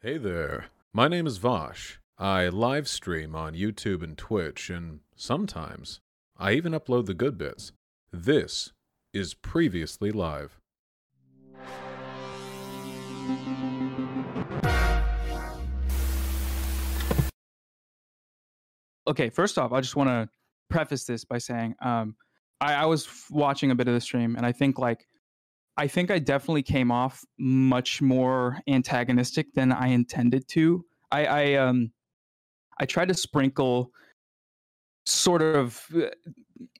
Hey there. My name is Vaush. I live stream on YouTube and Twitch, and sometimes I even upload the good bits. This is Previously Live. okay, first off, I just want to preface this by saying um, I, I was watching a bit of the stream, and I think like I think I definitely came off much more antagonistic than I intended to. I, I um I tried to sprinkle sort of uh,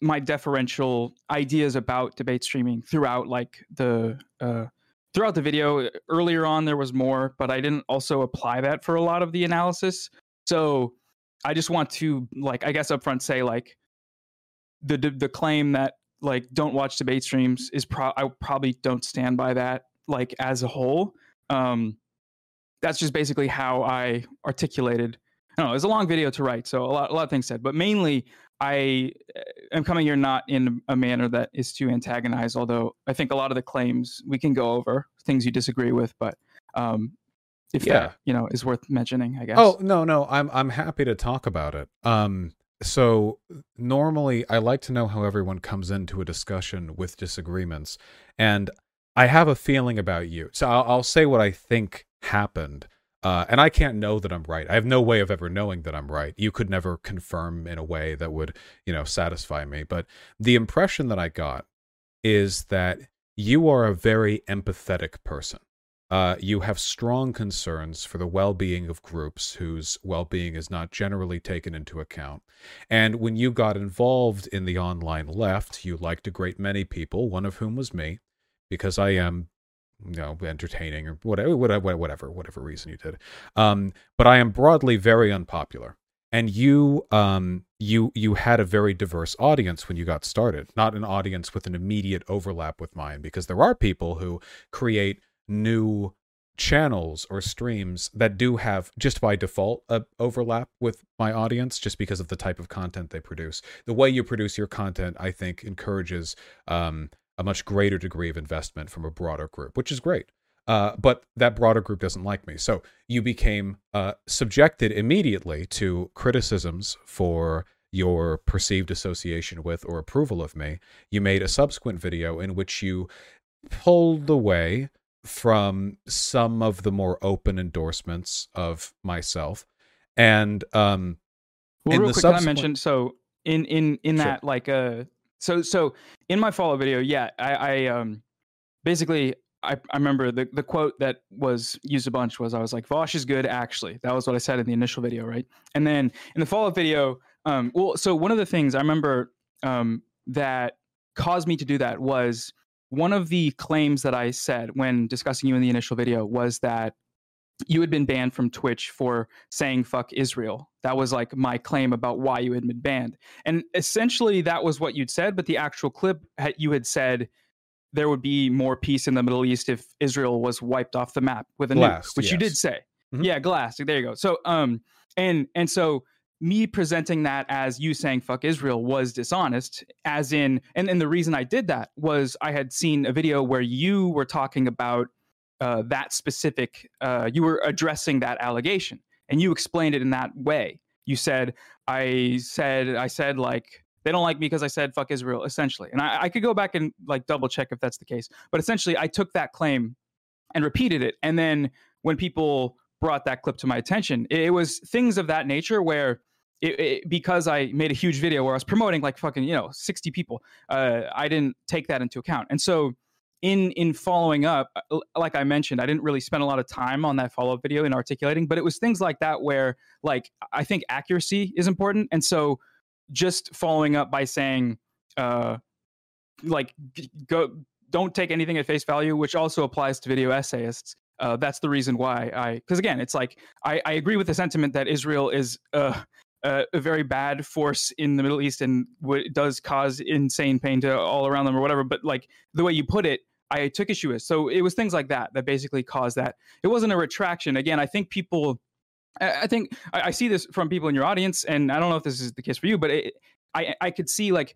my deferential ideas about debate streaming throughout like the uh, throughout the video. Earlier on, there was more, but I didn't also apply that for a lot of the analysis. So I just want to like I guess upfront say like the the, the claim that like don't watch debate streams is pro I probably don't stand by that like as a whole. Um that's just basically how I articulated. I don't know, it's a long video to write, so a lot a lot of things said, but mainly I uh, am coming here not in a manner that is to antagonize, although I think a lot of the claims we can go over, things you disagree with, but um, if Yeah. that you know is worth mentioning, I guess. Oh, no, no. I'm I'm happy to talk about it. Um so normally I like to know how everyone comes into a discussion with disagreements and I have a feeling about you. So I'll, I'll say what I think happened. Uh, and I can't know that I'm right. I have no way of ever knowing that I'm right. You could never confirm in a way that would, you know, satisfy me. But the impression that I got is that you are a very empathetic person. Uh, you have strong concerns for the well being of groups whose well being is not generally taken into account. And when you got involved in the online left, you liked a great many people, one of whom was me, because I am, you know, entertaining or whatever, whatever, whatever, whatever reason you did. Um, but I am broadly very unpopular. And you, um, you, you had a very diverse audience when you got started, not an audience with an immediate overlap with mine, because there are people who create new channels or streams that do have just by default a overlap with my audience just because of the type of content they produce. The way you produce your content i think encourages um, a much greater degree of investment from a broader group which is great. Uh, but that broader group doesn't like me. So you became uh, subjected immediately to criticisms for your perceived association with or approval of me. You made a subsequent video in which you pulled away from some of the more open endorsements of myself and um Well, real quick, can I mentioned so in in in Sure. that like uh so so in my follow video, yeah, I, I um basically I, I remember the, the quote that was used a bunch was I was like Vaush is good actually. That was what I said in the initial video, right? And then in the follow up video, um well so one of the things I remember um that caused me to do that was one of the claims that I said when discussing you in the initial video was that you had been banned from Twitch for saying fuck Israel. That was like my claim about why you had been banned. And essentially that was what you'd said, but the actual clip you had said there would be more peace in the Middle East if Israel was wiped off the map with a nuke, Glassed, which you did yes. say. Mhm. Yeah, glass. There you go. So um and and so me presenting that as you saying fuck Israel was dishonest, as in and, and the reason I did that was I had seen a video where you were talking about uh, that specific uh, you were addressing that allegation and you explained it in that way. You said i said i said like they don't like me because i said fuck israel essentially. And I, I could go back and like double check if that's the case but essentially i took that claim and repeated it and then when people brought that clip to my attention it, it was things of that nature where it, it, because I made a huge video where I was promoting like fucking you know 60 people, uh, I didn't take that into account. And so in in following up uh, like i mentioned i didn't really spend a lot of time on that follow-up video in articulating but it was things like that where like i think accuracy is important and so just following up by saying uh like go don't take anything at face value which also applies to video essayists uh, that's the reason why i because again it's like I, I agree with the sentiment that israel is uh, uh, a very bad force in the middle east and w- does cause insane pain to all around them or whatever but like the way you put it I took issue with. So it was things like that that basically caused that. It wasn't a retraction. Again, I think people, I I think I, I see this from people in your audience, and I don't know if this is the case for you, but it, I I could see like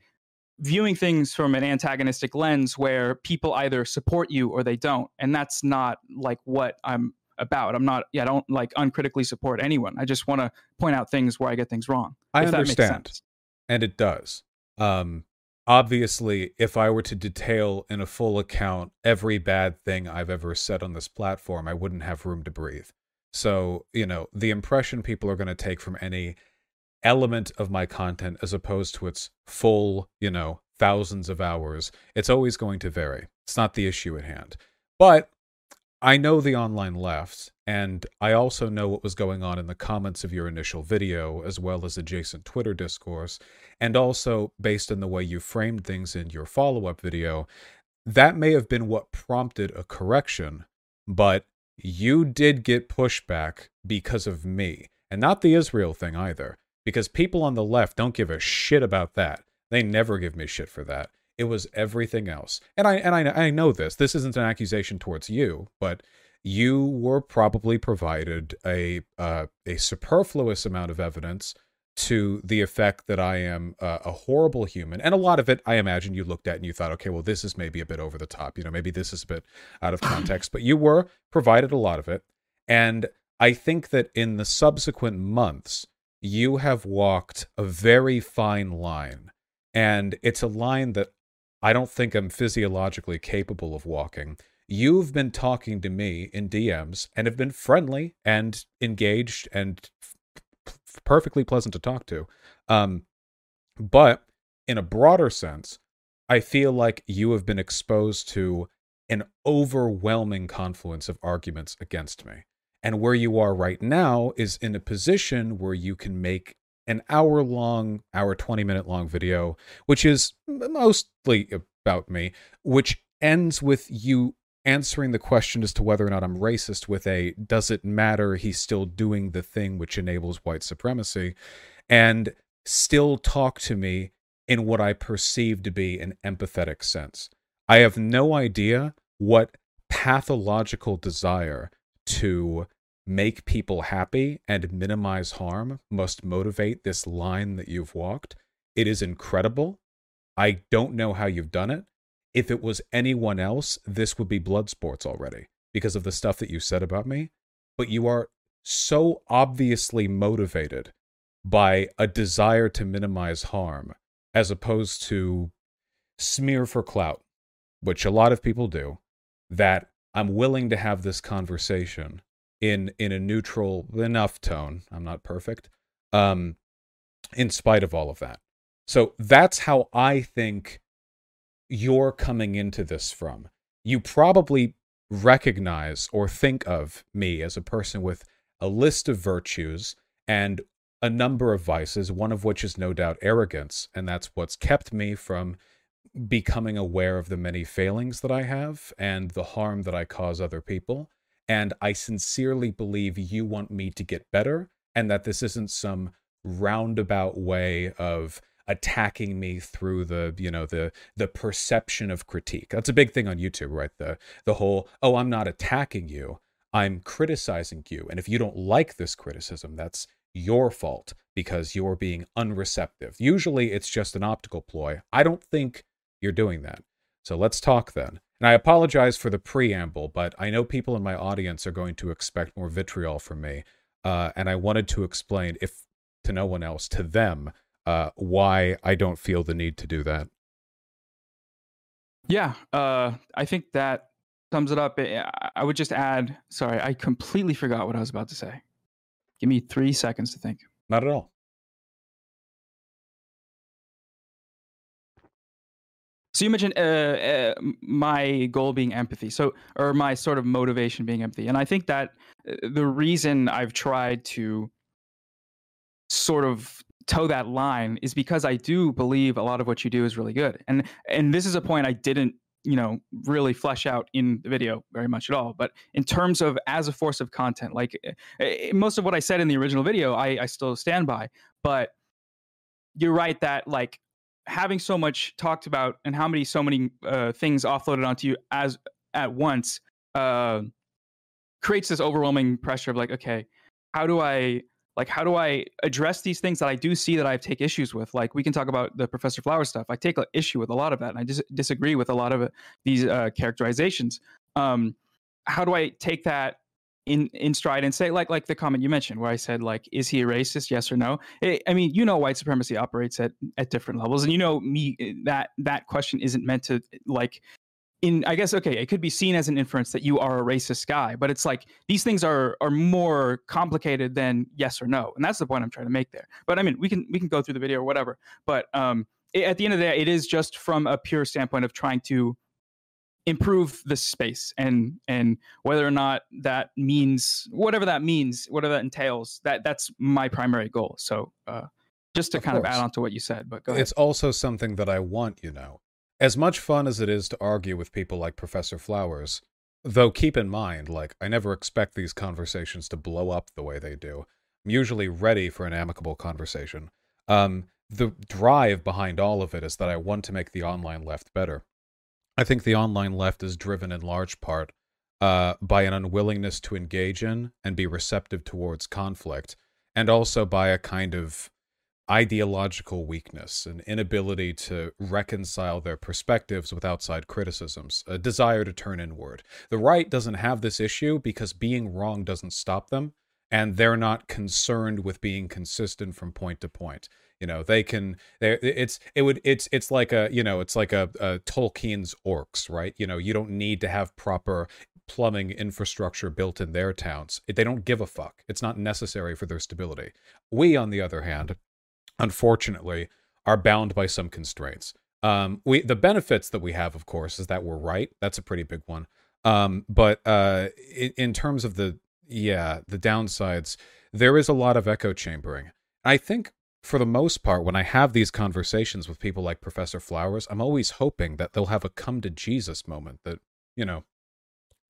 viewing things from an antagonistic lens where people either support you or they don't, and that's not like what I'm about. I'm not, yeah, I don't like uncritically support anyone. I just want to point out things where I get things wrong. I understand. And it does. Um, obviously, if I were to detail in a full account every bad thing I've ever said on this platform, I wouldn't have room to breathe. So, you know, the impression people are going to take from any element of my content as opposed to its full, you know, thousands of hours, it's always going to vary. It's not the issue at hand. But I know the online left, and I also know what was going on in the comments of your initial video, as well as adjacent Twitter discourse, and also based on the way you framed things in your follow up video. That may have been what prompted a correction, but you did get pushback because of me, and not the Israel thing either, because people on the left don't give a shit about that. They never give me shit for that. It was everything else. And I and I I know this. This isn't an accusation towards you, but you were probably provided a uh, a superfluous amount of evidence to the effect that I am uh, a horrible human. And a lot of it, I imagine, you looked at and you thought, okay, well, this is maybe a bit over the top. You know, maybe this is a bit out of context. but you were provided a lot of it. And I think that in the subsequent months, you have walked a very fine line. And it's a line that I don't think I'm physiologically capable of walking. You've been talking to me in DMs and have been friendly and engaged and perfectly pleasant to talk to. Um, but in a broader sense, I feel like you have been exposed to an overwhelming confluence of arguments against me. And where you are right now is in a position where you can make an hour long, hour 20 minute long video, which is mostly about me, which ends with you answering the question as to whether or not I'm racist with a does it matter he's still doing the thing which enables white supremacy and still talk to me in what I perceive to be an empathetic sense. I have no idea what pathological desire to make people happy and minimize harm must motivate this line that you've walked. It is incredible. I don't know how you've done it. If it was anyone else, this would be blood sports already because of the stuff that you said about me. But you are so obviously motivated by a desire to minimize harm as opposed to smear for clout, which a lot of people do, that I'm willing to have this conversation in in a neutral enough tone. I'm not perfect. Um in spite of all of that. So that's how I think you're coming into this from. You probably recognize or think of me as a person with a list of virtues and a number of vices, one of which is no doubt arrogance. And that's what's kept me from becoming aware of the many failings that I have and the harm that I cause other people. And I sincerely believe you want me to get better and that this isn't some roundabout way of attacking me through the you know the the perception of critique. That's a big thing on youtube right? The the whole oh i'm not attacking you i'm criticizing you. And if you don't like this criticism that's your fault because you're being unreceptive. Usually it's just an optical ploy. I don't think you're doing that. So let's talk then and I apologize for the preamble, but I know people in my audience are going to expect more vitriol from me. Uh, and I wanted to explain, if to no one else, to them, uh, why I don't feel the need to do that. Yeah, uh, I think that sums it up. I would just add sorry, I completely forgot what I was about to say. Give me three seconds to think. Not at all. So you mentioned uh, uh, my goal being empathy, so or my sort of motivation being empathy, and I think that uh, the reason I've tried to sort of toe that line is because I do believe a lot of what you do is really good, and and this is a point I didn't you know really flesh out in the video very much at all but in terms of as a force of content like uh, most of what i said in the original video I, I still stand by but you're right that like having so much talked about and how many so many uh, things offloaded onto you as at once uh, creates this overwhelming pressure of like okay how do i like how do i address these things that i do see that i take issues with? Like we can talk about the professor flower stuff. I take issue with a lot of that and i dis- disagree with a lot of these uh, characterizations. Um, how do i take that in in stride and say like like the comment you mentioned where I said like is he a racist yes or no it, I mean you know white supremacy operates at at different levels and you know me eh, that that question isn't meant to like in I guess okay, it could be seen as an inference that you are a racist guy, but it's like these things are are more complicated than yes or no, and that's the point I'm trying to make there. But I mean, we can we can go through the video or whatever. But um, it, at the end of the day, it is just from a pure standpoint of trying to improve the space and and whether or not that means whatever that means, whatever that entails. That that's my primary goal. So. Uh, just to Of kind of add on to what you said, but go ahead. It's also something that I want, you know. As much fun as it is to argue with people like Professor Flowers, though keep in mind, like, I never expect these conversations to blow up the way they do. I'm usually ready for an amicable conversation. Um, the drive behind all of it is that I want to make the online left better. I think the online left is driven in large part uh, by an unwillingness to engage in and be receptive towards conflict, and also by a kind of ideological weakness, an inability to reconcile their perspectives with outside criticisms, a desire to turn inward. The right doesn't have this issue because being wrong doesn't stop them, and they're not concerned with being consistent from point to point. You know, they can. They it's it would it's it's like a you know it's like a, a Tolkien's orcs, right? You know, you don't need to have proper plumbing infrastructure built in their towns. They don't give a fuck. It's not necessary for their stability. We, on the other hand, unfortunately, are bound by some constraints. Um, we the benefits that we have, of course, is that we're right. That's a pretty big one. Um, but uh, in, in terms of the yeah the downsides, there is a lot of echo chambering. I think for the most part, when I have these conversations with people like Professor Flowers, I'm always hoping that they'll have a come to Jesus moment. That you know,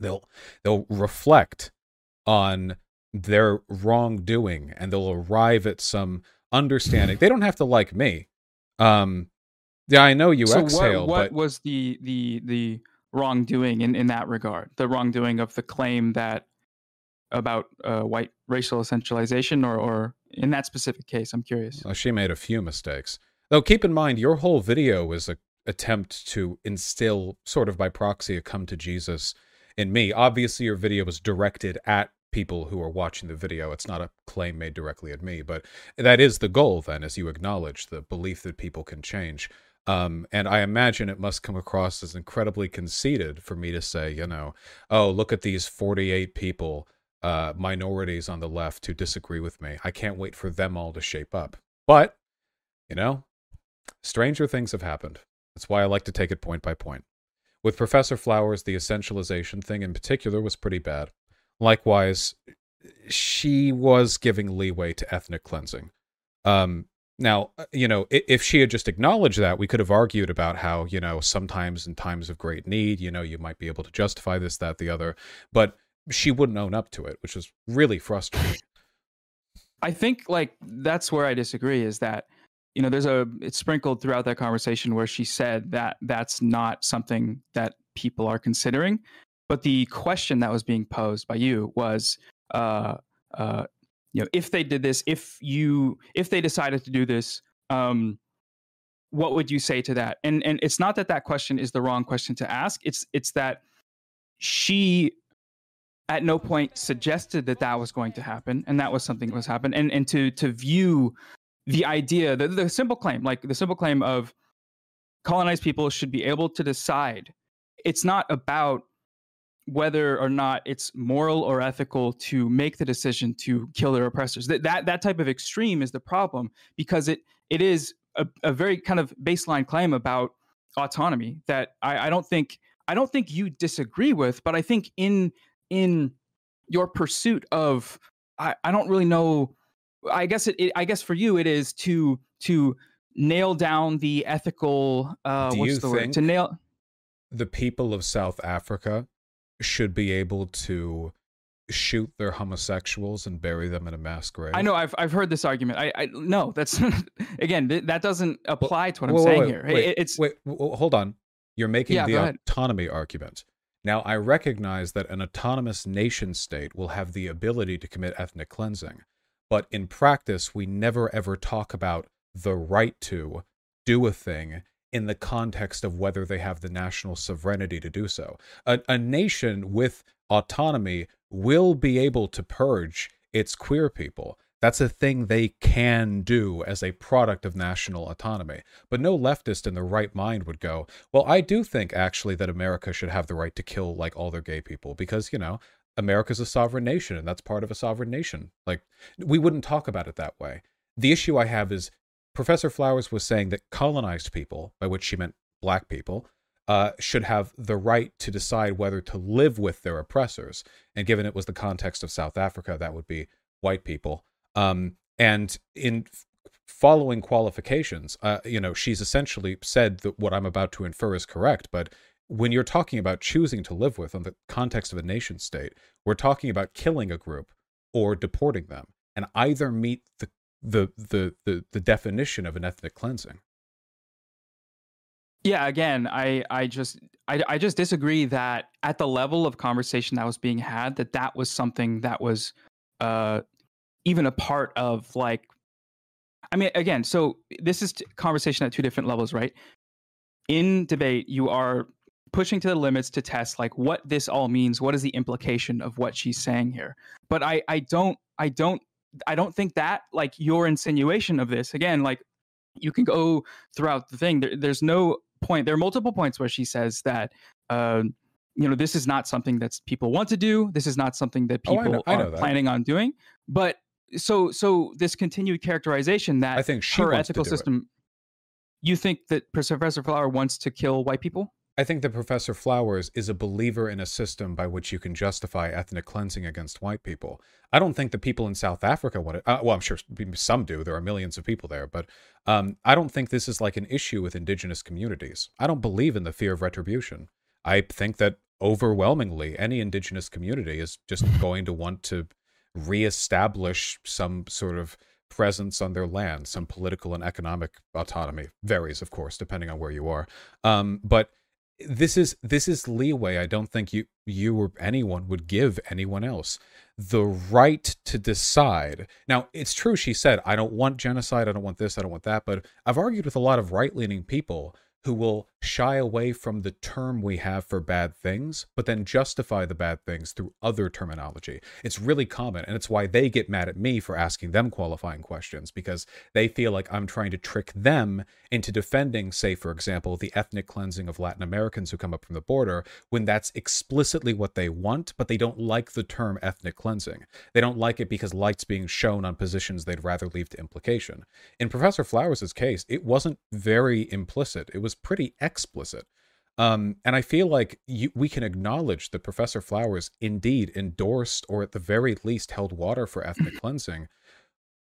they'll they'll reflect on their wrongdoing and they'll arrive at some understanding. They don't have to like me. Um, yeah, I know you so exhale, what, what but was the the the wrongdoing in in that regard? The wrongdoing of the claim that about uh, white racial essentialization, or or in that specific case, I'm curious. well, she made a few mistakes. Though keep in mind, your whole video was a attempt to instill, sort of by proxy, a come to Jesus in me. Obviously, your video was directed at people who are watching the video. It's not a claim made directly at me, but that is the goal. Then, as you acknowledge, the belief that people can change. Um, and I imagine it must come across as incredibly conceited for me to say, you know, oh, look at these 48 people, uh, minorities on the left who disagree with me. I can't wait for them all to shape up. But, you know, stranger things have happened. That's why I like to take it point by point. With Professor Flowers, the essentialization thing in particular was pretty bad. Likewise, she was giving leeway to ethnic cleansing. Um, now, uh, you know, if she had just acknowledged that, we could have argued about how, you know, sometimes in times of great need, you know, you might be able to justify this, that, the other. But she wouldn't own up to it, which was really frustrating. I think like that's where I disagree is that you know there's a it's sprinkled throughout that conversation where she said that that's not something that people are considering, but the question that was being posed by you was uh uh you know if they did this if you if they decided to do this um what would you say to that? And and it's not that that question is the wrong question to ask. It's it's that she at no point suggested that that was going to happen and that was something that was happen and and to to view the idea the, the simple claim like the simple claim of colonized people should be able to decide it's not about whether or not it's moral or ethical to make the decision to kill their oppressors. That that, that type of extreme is the problem because it it is a, a very kind of baseline claim about autonomy that I, I don't think I don't think you disagree with, but I think in in your pursuit of I, I don't really know I guess it, it I guess for you it is to to nail down the ethical uh Do what's you the word to nail the people of South Africa should be able to shoot their homosexuals and bury them in a mass grave. I know I've I've heard this argument. I, I no, that's again th- that doesn't apply to what I'm whoa, saying wait, here. Wait, It- it's wait, hold on. You're making Yeah, the autonomy argument. Now, I recognize that an autonomous nation state will have the ability to commit ethnic cleansing, but in practice, we never ever talk about the right to do a thing in the context of whether they have the national sovereignty to do so. A, a nation with autonomy will be able to purge its queer people. That's a thing they can do as a product of national autonomy. But no leftist in the right mind would go, well, I do think actually that America should have the right to kill like all their gay people because, you know, America's a sovereign nation and that's part of a sovereign nation. Like, we wouldn't talk about it that way. The issue I have is Professor Flowers was saying that colonized people, by which she meant black people, uh, should have the right to decide whether to live with their oppressors. And given it was the context of South Africa, that would be white people. Um, and in following qualifications, uh, you know, she's essentially said that what I'm about to infer is correct. But when you're talking about choosing to live with in the context of a nation state, we're talking about killing a group or deporting them, and either meet the the the the, the definition of an ethnic cleansing. Yeah, again, I I just I, I just disagree that at the level of conversation that was being had, that that was something that was uh even a part of like I mean, again, so this is conversation at two different levels, right? In debate, you are pushing to the limits to test like what this all means what is the implication of what she's saying here but i i don't i don't i don't think that like your insinuation of this again like you can go throughout the thing there, there's no point there are multiple points where she says that uh, you know this is not something that people want to do this is not something that people oh, I know, I know are that. planning on doing but so so this continued characterization that I think her ethical system it. you think that Professor Flower wants to kill white people? I think that Professor Flowers is a believer in a system by which you can justify ethnic cleansing against white people. I don't think the people in South Africa want it. Uh, well, I'm sure some do. There are millions of people there, but um, I don't think this is like an issue with indigenous communities. I don't believe in the fear of retribution. I think that overwhelmingly any indigenous community is just going to want to reestablish some sort of presence on their land, some political and economic autonomy. Varies, of course, depending on where you are. Um, but this is this is leeway i don't think you you or anyone would give anyone else the right to decide now it's true she said i don't want genocide i don't want this i don't want that but i've argued with a lot of right-leaning people who will shy away from the term we have for bad things, but then justify the bad things through other terminology. It's really common, and it's why they get mad at me for asking them qualifying questions, because they feel like I'm trying to trick them into defending, say, for example, the ethnic cleansing of Latin Americans who come up from the border, when that's explicitly what they want, but they don't like the term ethnic cleansing. They don't like it because light's being shown on positions they'd rather leave to implication. In Professor Flowers' case, it wasn't very implicit. It was pretty explicit. Um, and I feel like you, we can acknowledge that Professor Flowers indeed endorsed, or at the very least held water for ethnic cleansing,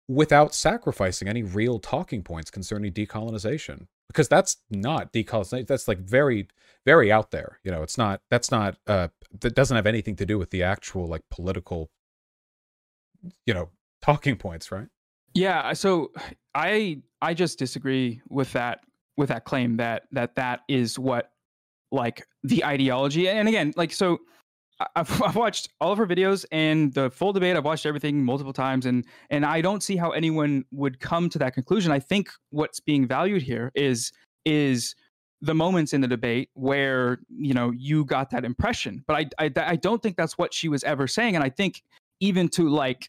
without sacrificing any real talking points concerning decolonization. Because that's not decolonization. That's like very, very out there. You know, it's not. That's not. Uh, that doesn't have anything to do with the actual like political, you know, talking points, right? Yeah. So I I just disagree with that with that claim that that that is what like the ideology. And again like so I've, I've watched all of her videos and the full debate i've watched everything multiple times and and i don't see how anyone would come to that conclusion. I think what's being valued here is is the moments in the debate where you know you got that impression. But I, I i don't think that's what she was ever saying. And i think even to like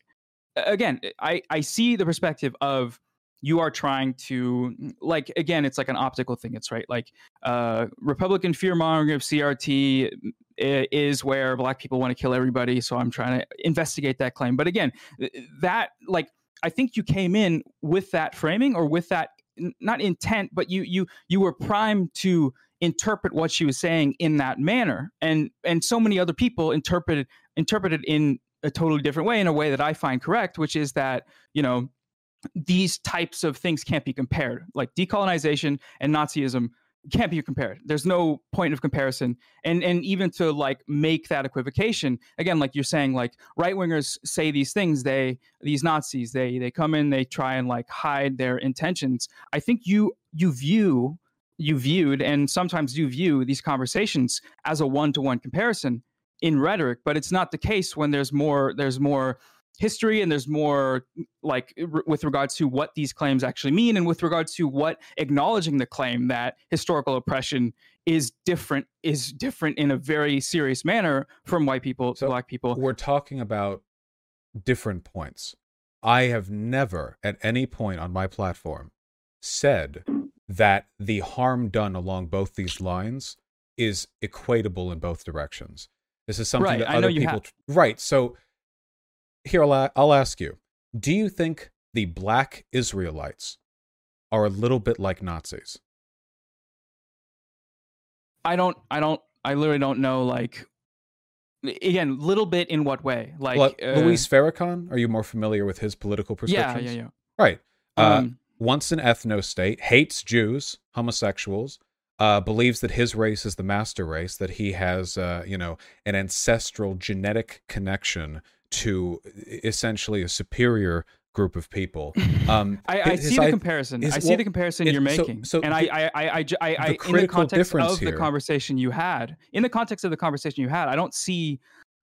again i i see the perspective of you are trying to like again it's like an optical thing it's right like uh republican fear mongering of crt is where black people want to kill everybody so i'm trying to investigate that claim. But again that like i think you came in with that framing or with that not intent but you you you were primed to interpret what she was saying in that manner and and so many other people interpreted interpreted in a totally different way in a way that i find correct which is that you know these types of things can't be compared. Like decolonization and Nazism can't be compared. There's no point of comparison. And and even to like make that equivocation, again, like you're saying, like right wingers say these things, they these Nazis, they they come in, they try and like hide their intentions. I think you you view you viewed and sometimes you view these conversations as a one-to-one comparison in rhetoric, but it's not the case when there's more there's more history and there's more like r- with regards to what these claims actually mean and with regards to what acknowledging the claim that historical oppression is different is different in a very serious manner from white people So to black people We're talking about different points. I have never, at any point on my platform, said that the harm done along both these lines is equatable in both directions. This is something Right, that I know other people. have. Right. So here, I'll, I'll ask you do you think the black Israelites are a little bit like Nazis? i don't i don't i literally don't know like again little bit in what way like Well, uh, Louis Farrakhan, are you more familiar with his political yeah prescriptions? yeah yeah Right. Uh, um, once an ethno state, hates Jews, homosexuals, uh, believes that his race is the master race, that he has, uh, you know, an ancestral genetic connection to essentially a superior group of people. Um, I, I see the i- comparison. his- I see well, the comparison it- you're making, so and the- I, I, I, I, j- I- I- in the context difference of the conversation you had, in the context of the conversation you had, I don't see,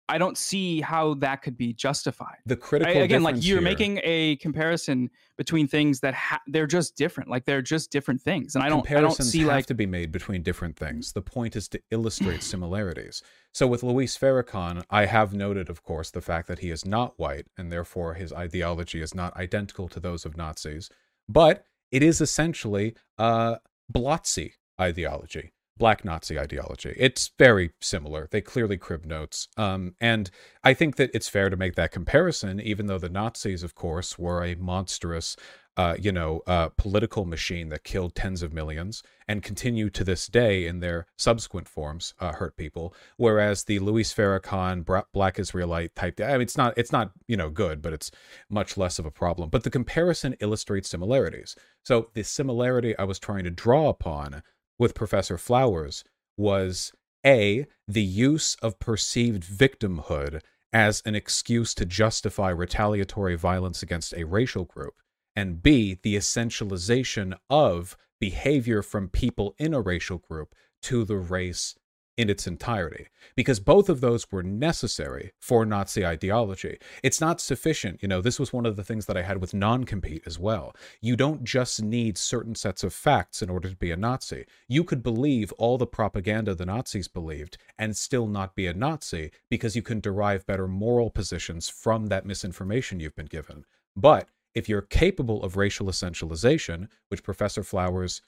I don't see how that could be justified. the I, critical again, like you're here- making a comparison between things that ha- they're just different. Like they're just different things, and I don't, I don't see have like to be made between different things. The point is to illustrate similarities. So with Louis Farrakhan, I have noted, of course, the fact that he is not white, and therefore his ideology is not identical to those of Nazis, but it is essentially uh, Blotzy ideology, black Nazi ideology. It's very similar. They clearly crib notes. Um, and I think that it's fair to make that comparison, even though the Nazis, of course, were a monstrous uh, you know, uh, political machine that killed tens of millions and continue to this day in their subsequent forms uh, hurt people. Whereas the Louis Farrakhan Black Israelite type, I mean, it's not, it's not, you know, good, but it's much less of a problem. But the comparison illustrates similarities. So the similarity I was trying to draw upon with Professor Flowers was a the use of perceived victimhood as an excuse to justify retaliatory violence against a racial group and B, the essentialization of behavior from people in a racial group to the race in its entirety. Because both of those were necessary for Nazi ideology. It's not sufficient. You know, this was one of the things that I had with non compete as well. You don't just need certain sets of facts in order to be a Nazi. You could believe all the propaganda the Nazis believed and still not be a Nazi because you can derive better moral positions from that misinformation you've been given. But if you're capable of racial essentialization, which Professor Flowers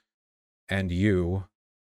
and you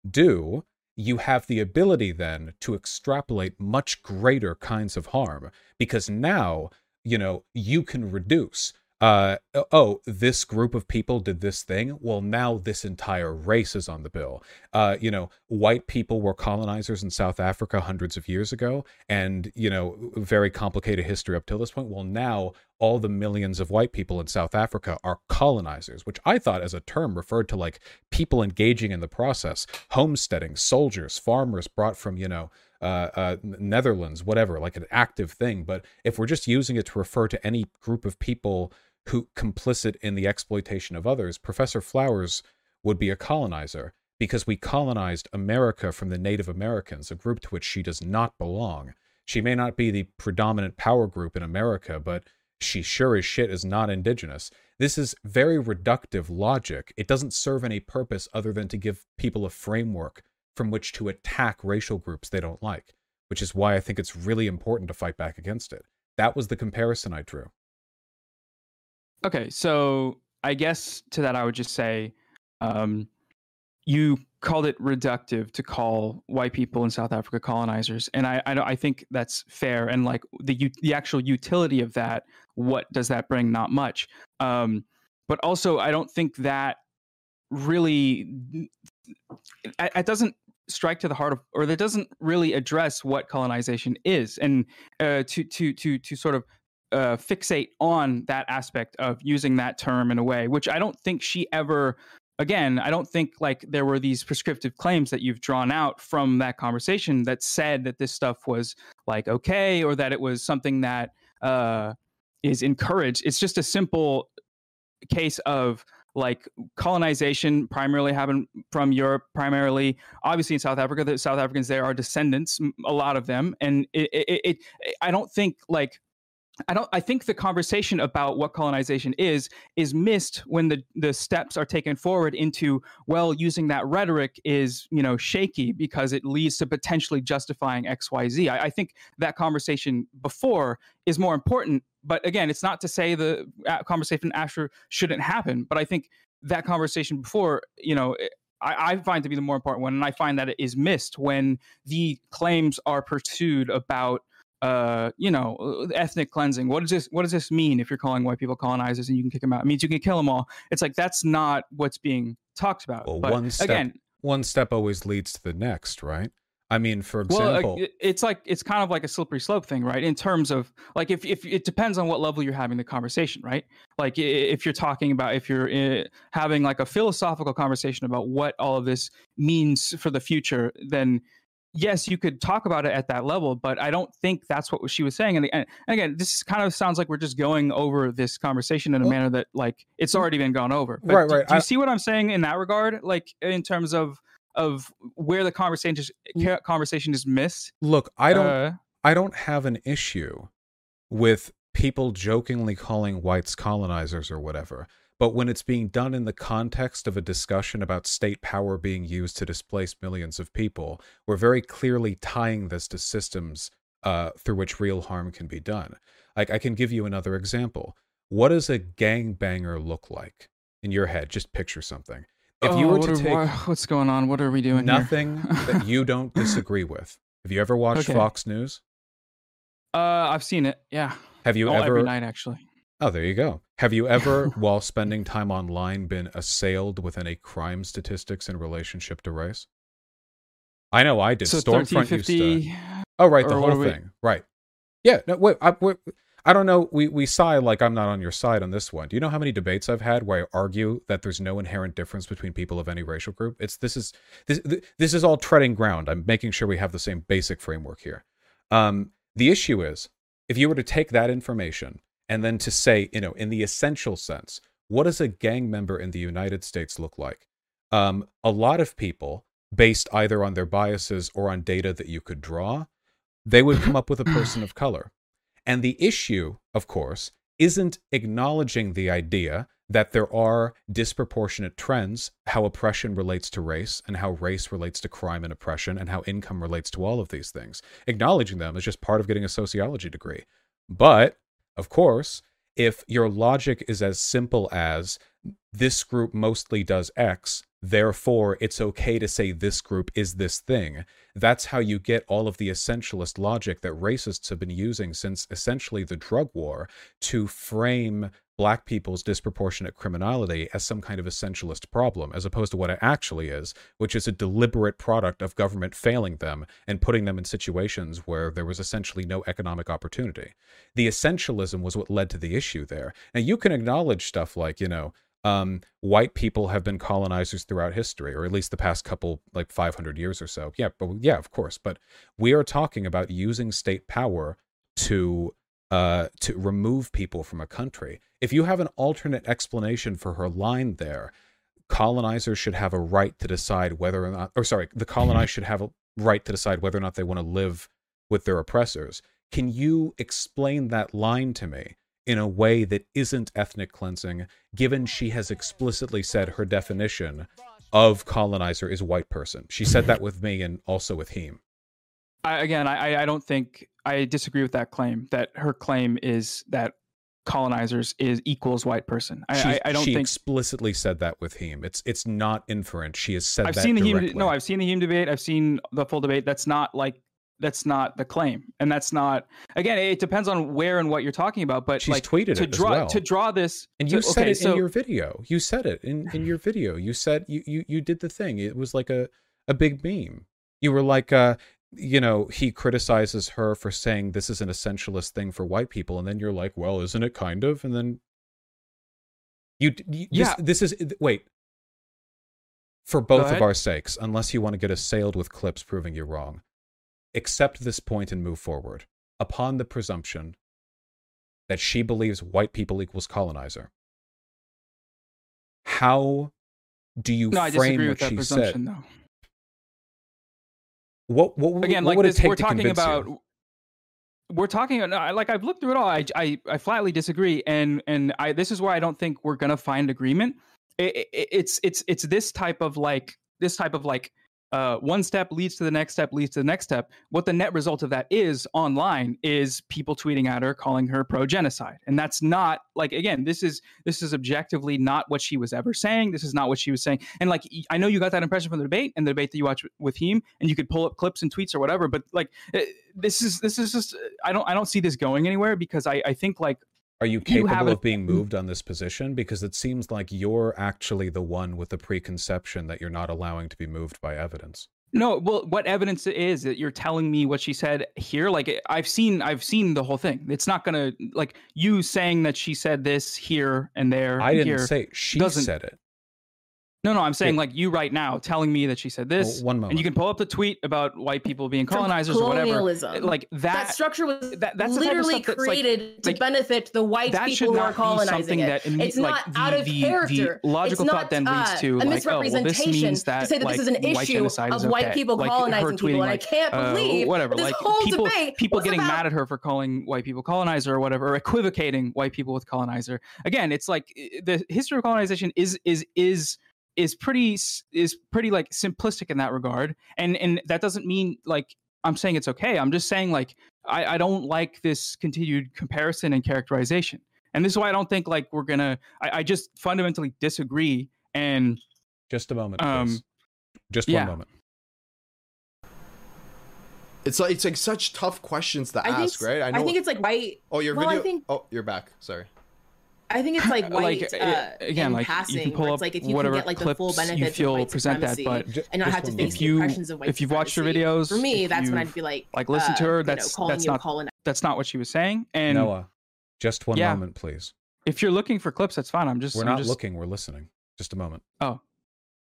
do, you have the ability then to extrapolate much greater kinds of harm because now, you know, you can reduce. Uh, oh, this group of people did this thing. Well, now this entire race is on the bill. Uh, you know, white people were colonizers in South Africa hundreds of years ago, and you know, very complicated history up till this point. Well, now all the millions of white people in South Africa are colonizers, which I thought as a term referred to like people engaging in the process, homesteading, soldiers, farmers brought from, you know, uh, uh, Netherlands, whatever, like an active thing. But if we're just using it to refer to any group of people who complicit in the exploitation of others, Professor Flowers would be a colonizer because we colonized America from the Native Americans, a group to which she does not belong. She may not be the predominant power group in America, but she sure as shit is not indigenous. This is very reductive logic. It doesn't serve any purpose other than to give people a framework from which to attack racial groups they don't like, which is why I think it's really important to fight back against it. That was the comparison I drew. Okay, so I guess to that I would just say, um, you called it reductive to call white people in South Africa colonizers, and I I, I think that's fair. And like the the actual utility of that, what does that bring? Not much. Um, but also, I don't think that really it, it doesn't strike to the heart of or that doesn't really address what colonization is and uh, to to to to sort of uh, fixate on that aspect of using that term in a way which i don't think she ever again i don't think like there were these prescriptive claims that you've drawn out from that conversation that said that this stuff was like okay or that it was something that uh, is encouraged it's just a simple case of like colonization primarily happened from Europe, primarily obviously in South Africa. The South Africans there are descendants, a lot of them, and it, it, it I don't think like I don't I think the conversation about what colonization is is missed when the the steps are taken forward into well using that rhetoric is you know shaky because it leads to potentially justifying XYZ. I, I think that conversation before is more important. But again, it's not to say the uh, conversation after shouldn't happen. But I think that conversation before, you know, I, I, find to be the more important one, and I find that it is missed when the claims are pursued about uh, you know, uh, ethnic cleansing. What does this what does this mean if you're calling white people colonizers and you can kick them out? It means you can kill them all. It's like that's not what's being talked about. Well, but one step, again, one step always leads to the next, right? I mean, for example, well, it's like it's kind of like a slippery slope thing, right? In terms of like if if it depends on what level you're having the conversation, right? Like if you're talking about if you're uh, having like a philosophical conversation about what all of this means for the future, then yes, you could talk about it at that level, but I don't think that's what she was saying. And, and again, this kind of sounds like we're just going over this conversation in a well, manner that like it's already been gone over. But right, do, right. Do you I, see what I'm saying in that regard? Like in terms of of where the conversation conversation is missed. Look, I don't uh, I don't have an issue with people jokingly calling whites colonizers or whatever. But when it's being done in the context of a discussion about state power being used to displace millions of people, we're very clearly tying this to systems uh, through which real harm can be done. Like, I can give you another example. What does a gangbanger look like in your head? Just picture something. If you oh, were to take what's going on, what are we doing? Nothing that you don't disagree with. Have you ever watched okay. Fox News? Uh, I've seen it. Yeah. Have you oh, ever? Every night, actually. Oh, there you go. Have you ever, while spending time online, been assailed with any crime statistics in relationship to race? I know I did. So Stormfront used to. Oh, right, the whole thing. We... Right. Yeah. No, wait. I, wait. I don't know. We we sigh like I'm not on your side on this one. Do you know how many debates I've had where I argue that there's no inherent difference between people of any racial group? It's this is this this is all treading ground. I'm making sure we have the same basic framework here. Um, the issue is if you were to take that information and then to say, you know, in the essential sense, what does a gang member in the United States look like? Um, a lot of people, based either on their biases or on data that you could draw, they would come up with a person of color. And the issue, of course, isn't acknowledging the idea that there are disproportionate trends, how oppression relates to race, and how race relates to crime and oppression, and how income relates to all of these things. Acknowledging them is just part of getting a sociology degree. But of course, if your logic is as simple as this group mostly does X, therefore it's okay to say this group is this thing, that's how you get all of the essentialist logic that racists have been using since essentially the drug war to frame black people's disproportionate criminality as some kind of essentialist problem, as opposed to what it actually is, which is a deliberate product of government failing them and putting them in situations where there was essentially no economic opportunity. The essentialism was what led to the issue there. Now, you can acknowledge stuff like, you know, um, white people have been colonizers throughout history, or at least the past couple, like 500 years or so. Yeah, but yeah, of course. But we are talking about using state power to uh, to remove people from a country. If you have an alternate explanation for her line there, colonizers should have a right to decide whether or not, or sorry, the colonized should have a right to decide whether or not they want to live with their oppressors. Can you explain that line to me in a way that isn't ethnic cleansing, given she has explicitly said her definition of colonizer is white person? She said that with me and also with him. I, again, I, I don't think I disagree with that claim. That her claim is that colonizers is equals white person. I, I, I, don't she think explicitly said that with him. It's it's not inferent. She has said I've that. seen the directly. no, I've seen the Hume debate. I've seen the full debate. That's not like that's not the claim, and that's not again. It depends on where and what you're talking about. But she's like, tweeted to it draw well. to draw this, and you to, said okay, it so, in your video. You said it in in your video. You said you you you did the thing. It was like a a big meme. You were like, uh, you know, he criticizes her for saying this is an essentialist thing for white people, and then you're like, well, isn't it kind of? And then you, you yeah, this, this is wait. For both of our sakes, unless you want to get assailed with clips proving you wrong, accept this point and move forward upon the presumption that she believes white people equals colonizer. How do you no, frame what she said? What what again? what like this, we're to talking about. you? we're talking like I've looked through it all. I, I, I flatly disagree, and and I this is why I don't think we're gonna find agreement. It, it, it's it's it's this type of like this type of like uh, one step leads to the next step leads to the next step. What the net result of that is online is people tweeting at her, calling her pro genocide, and that's not like again, this is this is objectively not what she was ever saying. This is not what she was saying, and like I know you got that impression from the debate and the debate that you watched with him, and you could pull up clips and tweets or whatever. But like eh, this is this is just I don't I don't see this going anywhere because I I think like are you capable you of being moved on this position? Because it seems like you're actually the one with the preconception that you're not allowing to be moved by evidence. No, well, what evidence is that you're telling me what she said here? Like eh, I've seen, I've seen the whole thing. It's not gonna like you saying that she said this here and there. I didn't here, say she said it. No, no, I'm saying like you right now telling me that she said this. Well, one moment. And you can pull up the tweet about white people being colonizers or whatever. Like that, that structure was that, that's literally created like, to like, benefit the white people who are colonizing it. Imme- it's not like, out of the, character. The logical it's thought not, then leads uh, to a misrepresentation oh, well, to say that this is an issue of white people colonizing people. And I can't uh, believe whatever. this like whole people, debate people getting mad at her for calling white people colonizer or whatever, or equivocating white people with colonizer. Again, it's like the history of colonization is is is is pretty is pretty like simplistic in that regard and and that doesn't mean like i'm saying it's okay i'm just saying like i i don't like this continued comparison and characterization and this is why i don't think like we're gonna i, I just fundamentally disagree and just a moment um please. just yeah. one moment it's like it's like such tough questions to I ask, right? I, know, I think it's like white. Oh, your well, video. I think, oh, you're back. Sorry. I think it's like white like, uh, again, like passing, you can pull up like if you whatever can get like clips the full benefits you feel of white present that, but and not have to face if the you oppressions of white if you've watched her videos, for me, that's when I'd be like, like listen to her. uh, That's you know, that's not colonizer. that's not what she was saying. And Noah, just one Yeah. moment, please. if you're looking for clips, that's fine. I'm just We're I'm not just, looking. We're listening. Just a moment. Oh.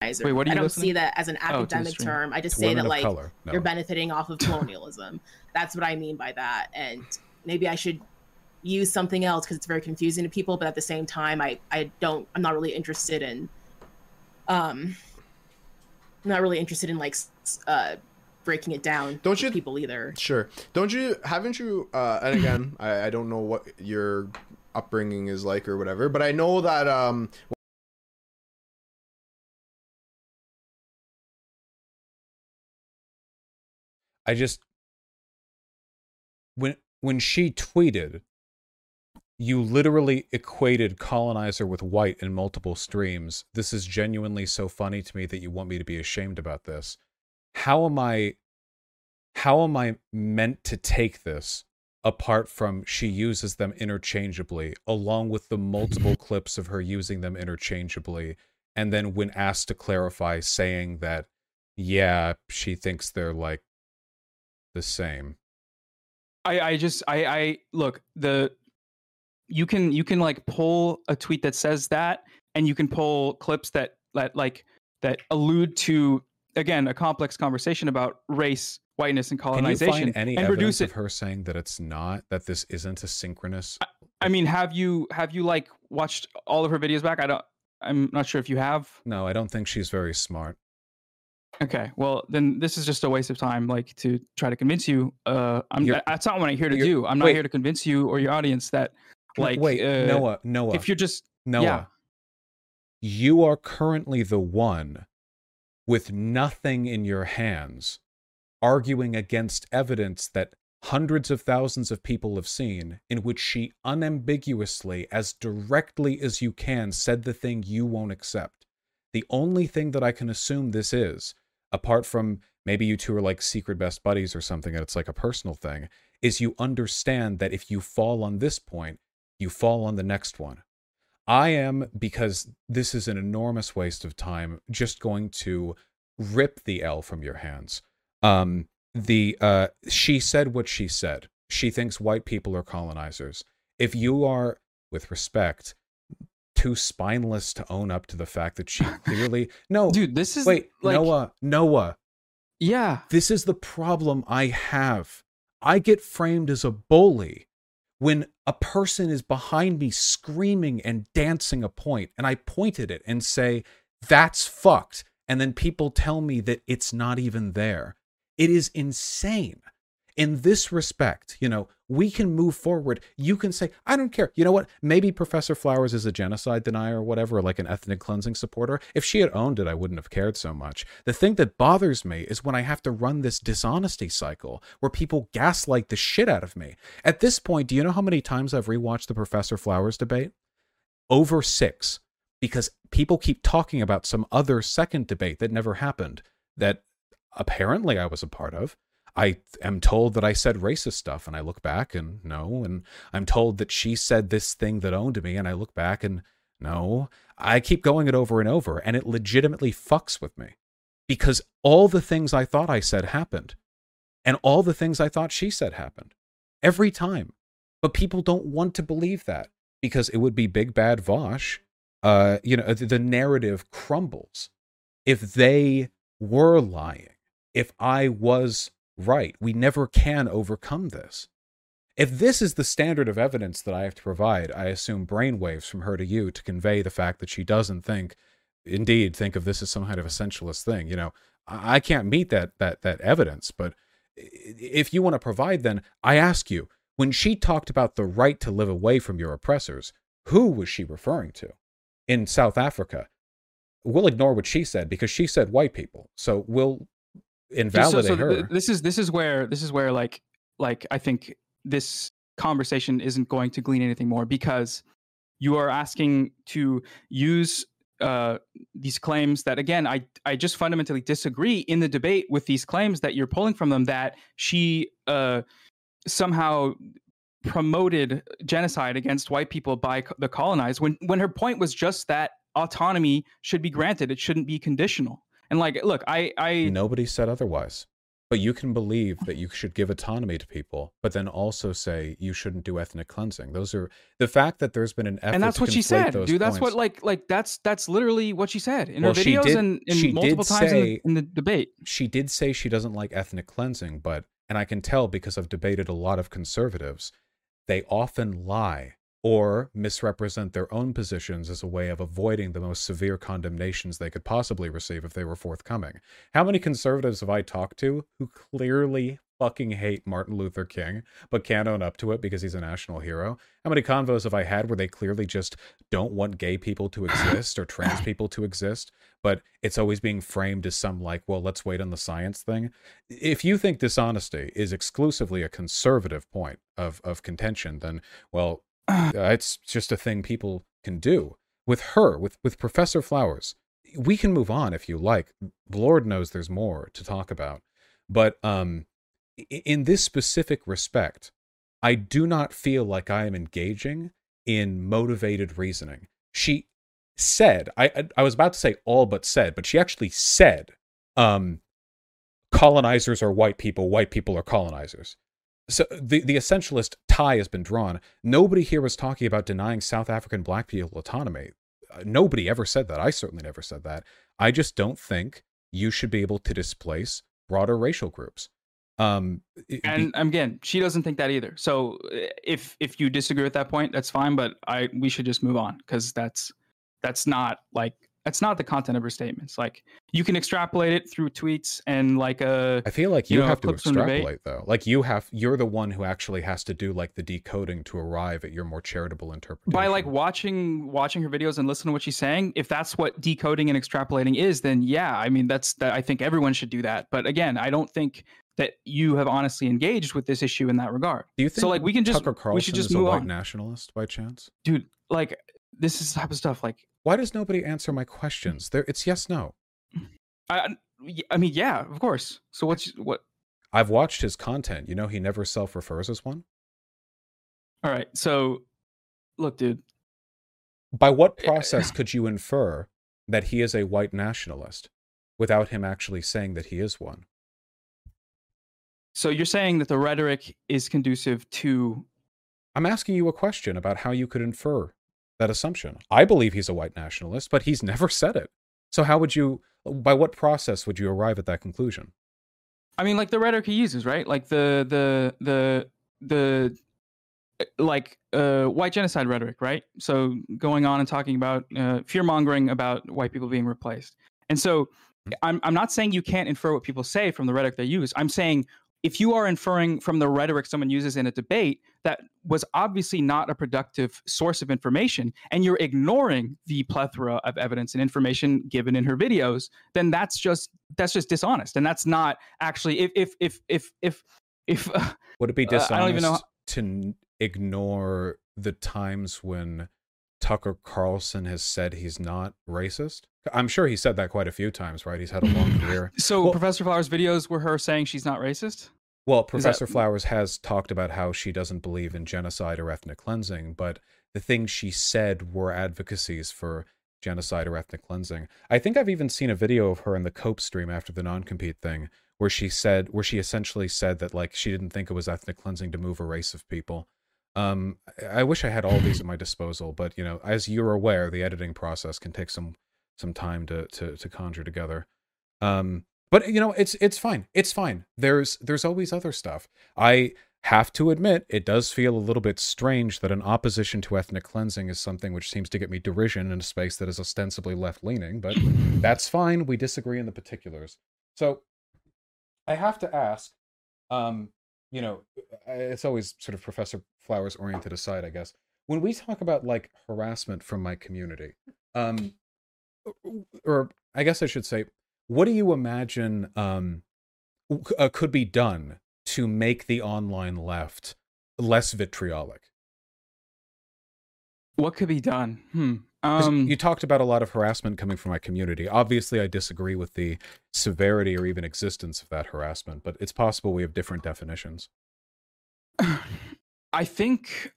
Wait, what are I don't listening? see that as an academic stream. term. I just To say that like color. you're benefiting off of colonialism. That's what I mean by that. And maybe I should use something else because it's very confusing to people. But at the same time, I I don't. I'm not really interested in. Um. I'm not really interested in like uh breaking it down. Don't you- people either? Sure. Don't you? Haven't you? Uh, and again, I, I don't know what your upbringing is like or whatever, but I know that um, I just when when she tweeted, you literally equated colonizer with white in multiple streams. This is genuinely so funny to me that you want me to be ashamed about this. How am I how am I meant to take this apart from she uses them interchangeably along with the multiple clips of her using them interchangeably and then when asked to clarify saying that yeah, she thinks they're like the same. I I just I I look the you can you can like pull a tweet that says that and you can pull clips that that like that allude to again a complex conversation about race whiteness and colonization. Can you find any and evidence of her saying that it's not that this isn't a synchronous? i mean have you have you like watched all of her videos back i don't i'm not sure if you have No, I don't think she's very smart. okay well then this is just a waste of time like to try to convince you uh i'm that's not what i'm here to do i'm not wait. here to convince you or your audience that like wait, uh, Noah, Noah, if you're just Noah, yeah. you are currently the one with nothing in your hands, arguing against evidence that hundreds of thousands of people have seen, in which she unambiguously, as directly as you can, said the thing you won't accept. The only thing that I can assume this is, apart from maybe you two are like secret best buddies or something, and it's like a personal thing, is you understand that if you fall on this point, you fall on the next one. I am, because this is an enormous waste of time, just going to rip the L from your hands. Um, the uh, she said what she said. She thinks white people are colonizers. If you are, with respect, too spineless to own up to the fact that she clearly no, dude this is wait, like Noah, Noah, yeah this is the problem I have. I get framed as a bully when a person is behind me screaming and dancing a point, and I point at it and say, That's fucked. And then people tell me that it's not even there. It is insane. In this respect, you know, we can move forward. You can say, I don't care. You know what? Maybe Professor Flowers is a genocide denier or whatever, like an ethnic cleansing supporter. If she had owned it, I wouldn't have cared so much. The thing that bothers me is when I have to run this dishonesty cycle where people gaslight the shit out of me. At this point, do you know how many times I've rewatched the Professor Flowers debate? Over six, because people keep talking about some other second debate that never happened that apparently I was a part of I am told that I said racist stuff and I look back and no. And I'm told that she said this thing that owned me and I look back and no. I keep going it over and over and it legitimately fucks with me because all the things I thought I said happened and all the things I thought she said happened every time. But people don't want to believe that because it would be big bad Vaush. Uh, you know, the, the narrative crumbles if they were lying. If I was right. We never can overcome this. If this is the standard of evidence that I have to provide, I assume brainwaves from her to you to convey the fact that she doesn't think, indeed, think of this as some kind of essentialist thing. You know, I can't meet that that that evidence, but if you want to provide, then I ask you, when she talked about the right to live away from your oppressors, who was she referring to? In South Africa, we'll ignore what she said because she said white people. So we'll invalidate so, so her. This is this is where this is where like like I think this conversation isn't going to glean anything more because you are asking to use uh, these claims that again I I just fundamentally disagree in the debate with these claims that you're pulling from them that she uh, somehow promoted genocide against white people by the colonized when when her point was just that autonomy should be granted it shouldn't be conditional and like, look, I, I nobody said otherwise. But you can believe that you should give autonomy to people, but then also say you shouldn't do ethnic cleansing. Those are the fact that there's been an effort. And that's what she said, dude. That's what like like that's that's literally what she said in well, her videos did, and, and multiple times say, in, the, in the debate. She did say she doesn't like ethnic cleansing, but and I can tell because I've debated a lot of conservatives, they often lie or misrepresent their own positions as a way of avoiding the most severe condemnations they could possibly receive if they were forthcoming. How many conservatives have I talked to who clearly fucking hate Martin Luther King, but can't own up to it because he's a national hero? How many convos have I had where they clearly just don't want gay people to exist or trans people to exist, but it's always being framed as some like, well, let's wait on the science thing? If you think dishonesty is exclusively a conservative point of, of contention, then, well, it's just a thing people can do. With her, with with Professor Flowers, we can move on if you like. Lord knows there's more to talk about, but um, in this specific respect, I do not feel like I am engaging in motivated reasoning. She said, I I was about to say all but said, but she actually said, um, colonizers are white people, white people are colonizers so the, the essentialist tie has been drawn. Nobody here was talking about denying South African black people autonomy. Uh, nobody ever said that. I certainly never said that. I just don't think you should be able to displace broader racial groups. Um, and be- again, she doesn't think that either. So uh, if if you disagree with that point, that's fine. But I we should just move on because that's that's not like that's not the content of her statements. Like you can extrapolate it through tweets and like a. I feel like you, you know, have to extrapolate though. Like you have, you're the one who actually has to do like the decoding to arrive at your more charitable interpretation. By like watching watching her videos and listening to what she's saying, if that's what decoding and extrapolating is, then yeah, I mean that's that. I think everyone should do that. But again, I don't think that you have honestly engaged with this issue in that regard. Do you think so? Like we can just Tucker Carlson we should just is move a white on. nationalist by chance, dude. Like this is the type of stuff like why does nobody answer my questions? There, it's yes, no. I, I mean, yeah, of course. So what's what? I've watched his content. You know, he never self-refers as one. All right. So, look, dude. By what eh, process could you infer that he is a white nationalist without him actually saying that he is one? So you're saying that the rhetoric is conducive to. I'm asking you a question about how you could infer that assumption. I believe he's a white nationalist, but he's never said it. So how would you by what process would you arrive at that conclusion? I mean like the rhetoric he uses, right? Like the the the the like uh, white genocide rhetoric, right? So going on and talking about uh, fear mongering about white people being replaced. And so hmm. I'm I'm not saying you can't infer what people say from the rhetoric they use. I'm saying if you are inferring from the rhetoric someone uses in a debate that was obviously not a productive source of information and you're ignoring the plethora of evidence and information given in her videos then that's just that's just dishonest. And that's not actually if if if if if, if uh, Would it be dishonest Uh, I don't even know how- to ignore the times when Tucker Carlson has said he's not racist? I'm sure he said that quite a few times, right? He's had a long career. so Well- professor flowers videos were her saying she's not racist Well, Is that- Professor Flowers has talked about how she doesn't believe in genocide or ethnic cleansing, but the things she said were advocacies for genocide or ethnic cleansing. I think I've even seen a video of her in the Cope stream after the non-compete thing where she said where she essentially said that like she didn't think it was ethnic cleansing to move a race of people. Um I wish I had all these at my disposal, but you know, as you're aware, the editing process can take some some time to to to conjure together. Um but you know it's it's fine. It's fine. There's there's always other stuff. I have to admit it does feel a little bit strange that an opposition to ethnic cleansing is something which seems to get me derision in a space that is ostensibly left leaning but that's fine. We disagree in the particulars. So i have to ask um you know it's always sort of professor flowers oriented aside i guess. When we talk about like harassment from my community um or i guess i should say what do you imagine um, uh, could be done to make the online left less vitriolic? what could be done? Hmm um you talked about a lot of harassment coming from my community. Obviously, I disagree with the severity or even existence of that harassment, but it's possible we have different definitions. I think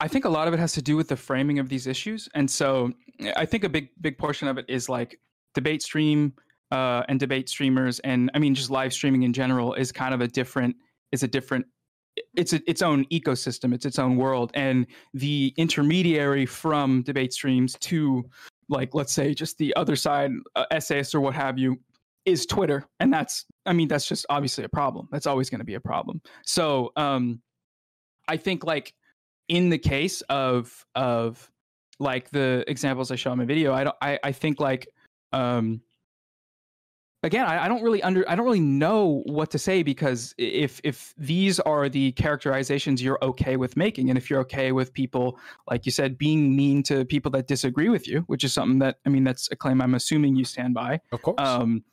I think a lot of it has to do with the framing of these issues. And so I think a big big portion of it is like debate stream uh, and debate streamers and I mean just live streaming in general is kind of a different is a different it's a, its own ecosystem, it's its own world and the intermediary from debate streams to like let's say just the other side uh, essayists or what have you is Twitter and that's I mean that's just obviously a problem. That's always going to be a problem. So um I think like in the case of of like the examples I show in my video, I don't I, I think like um again I, I don't really under I don't really know what to say because if if these are the characterizations you're okay with making and if you're okay with people like you said being mean to people that disagree with you, which is something that I mean that's a claim I'm assuming you stand by. Of course. Um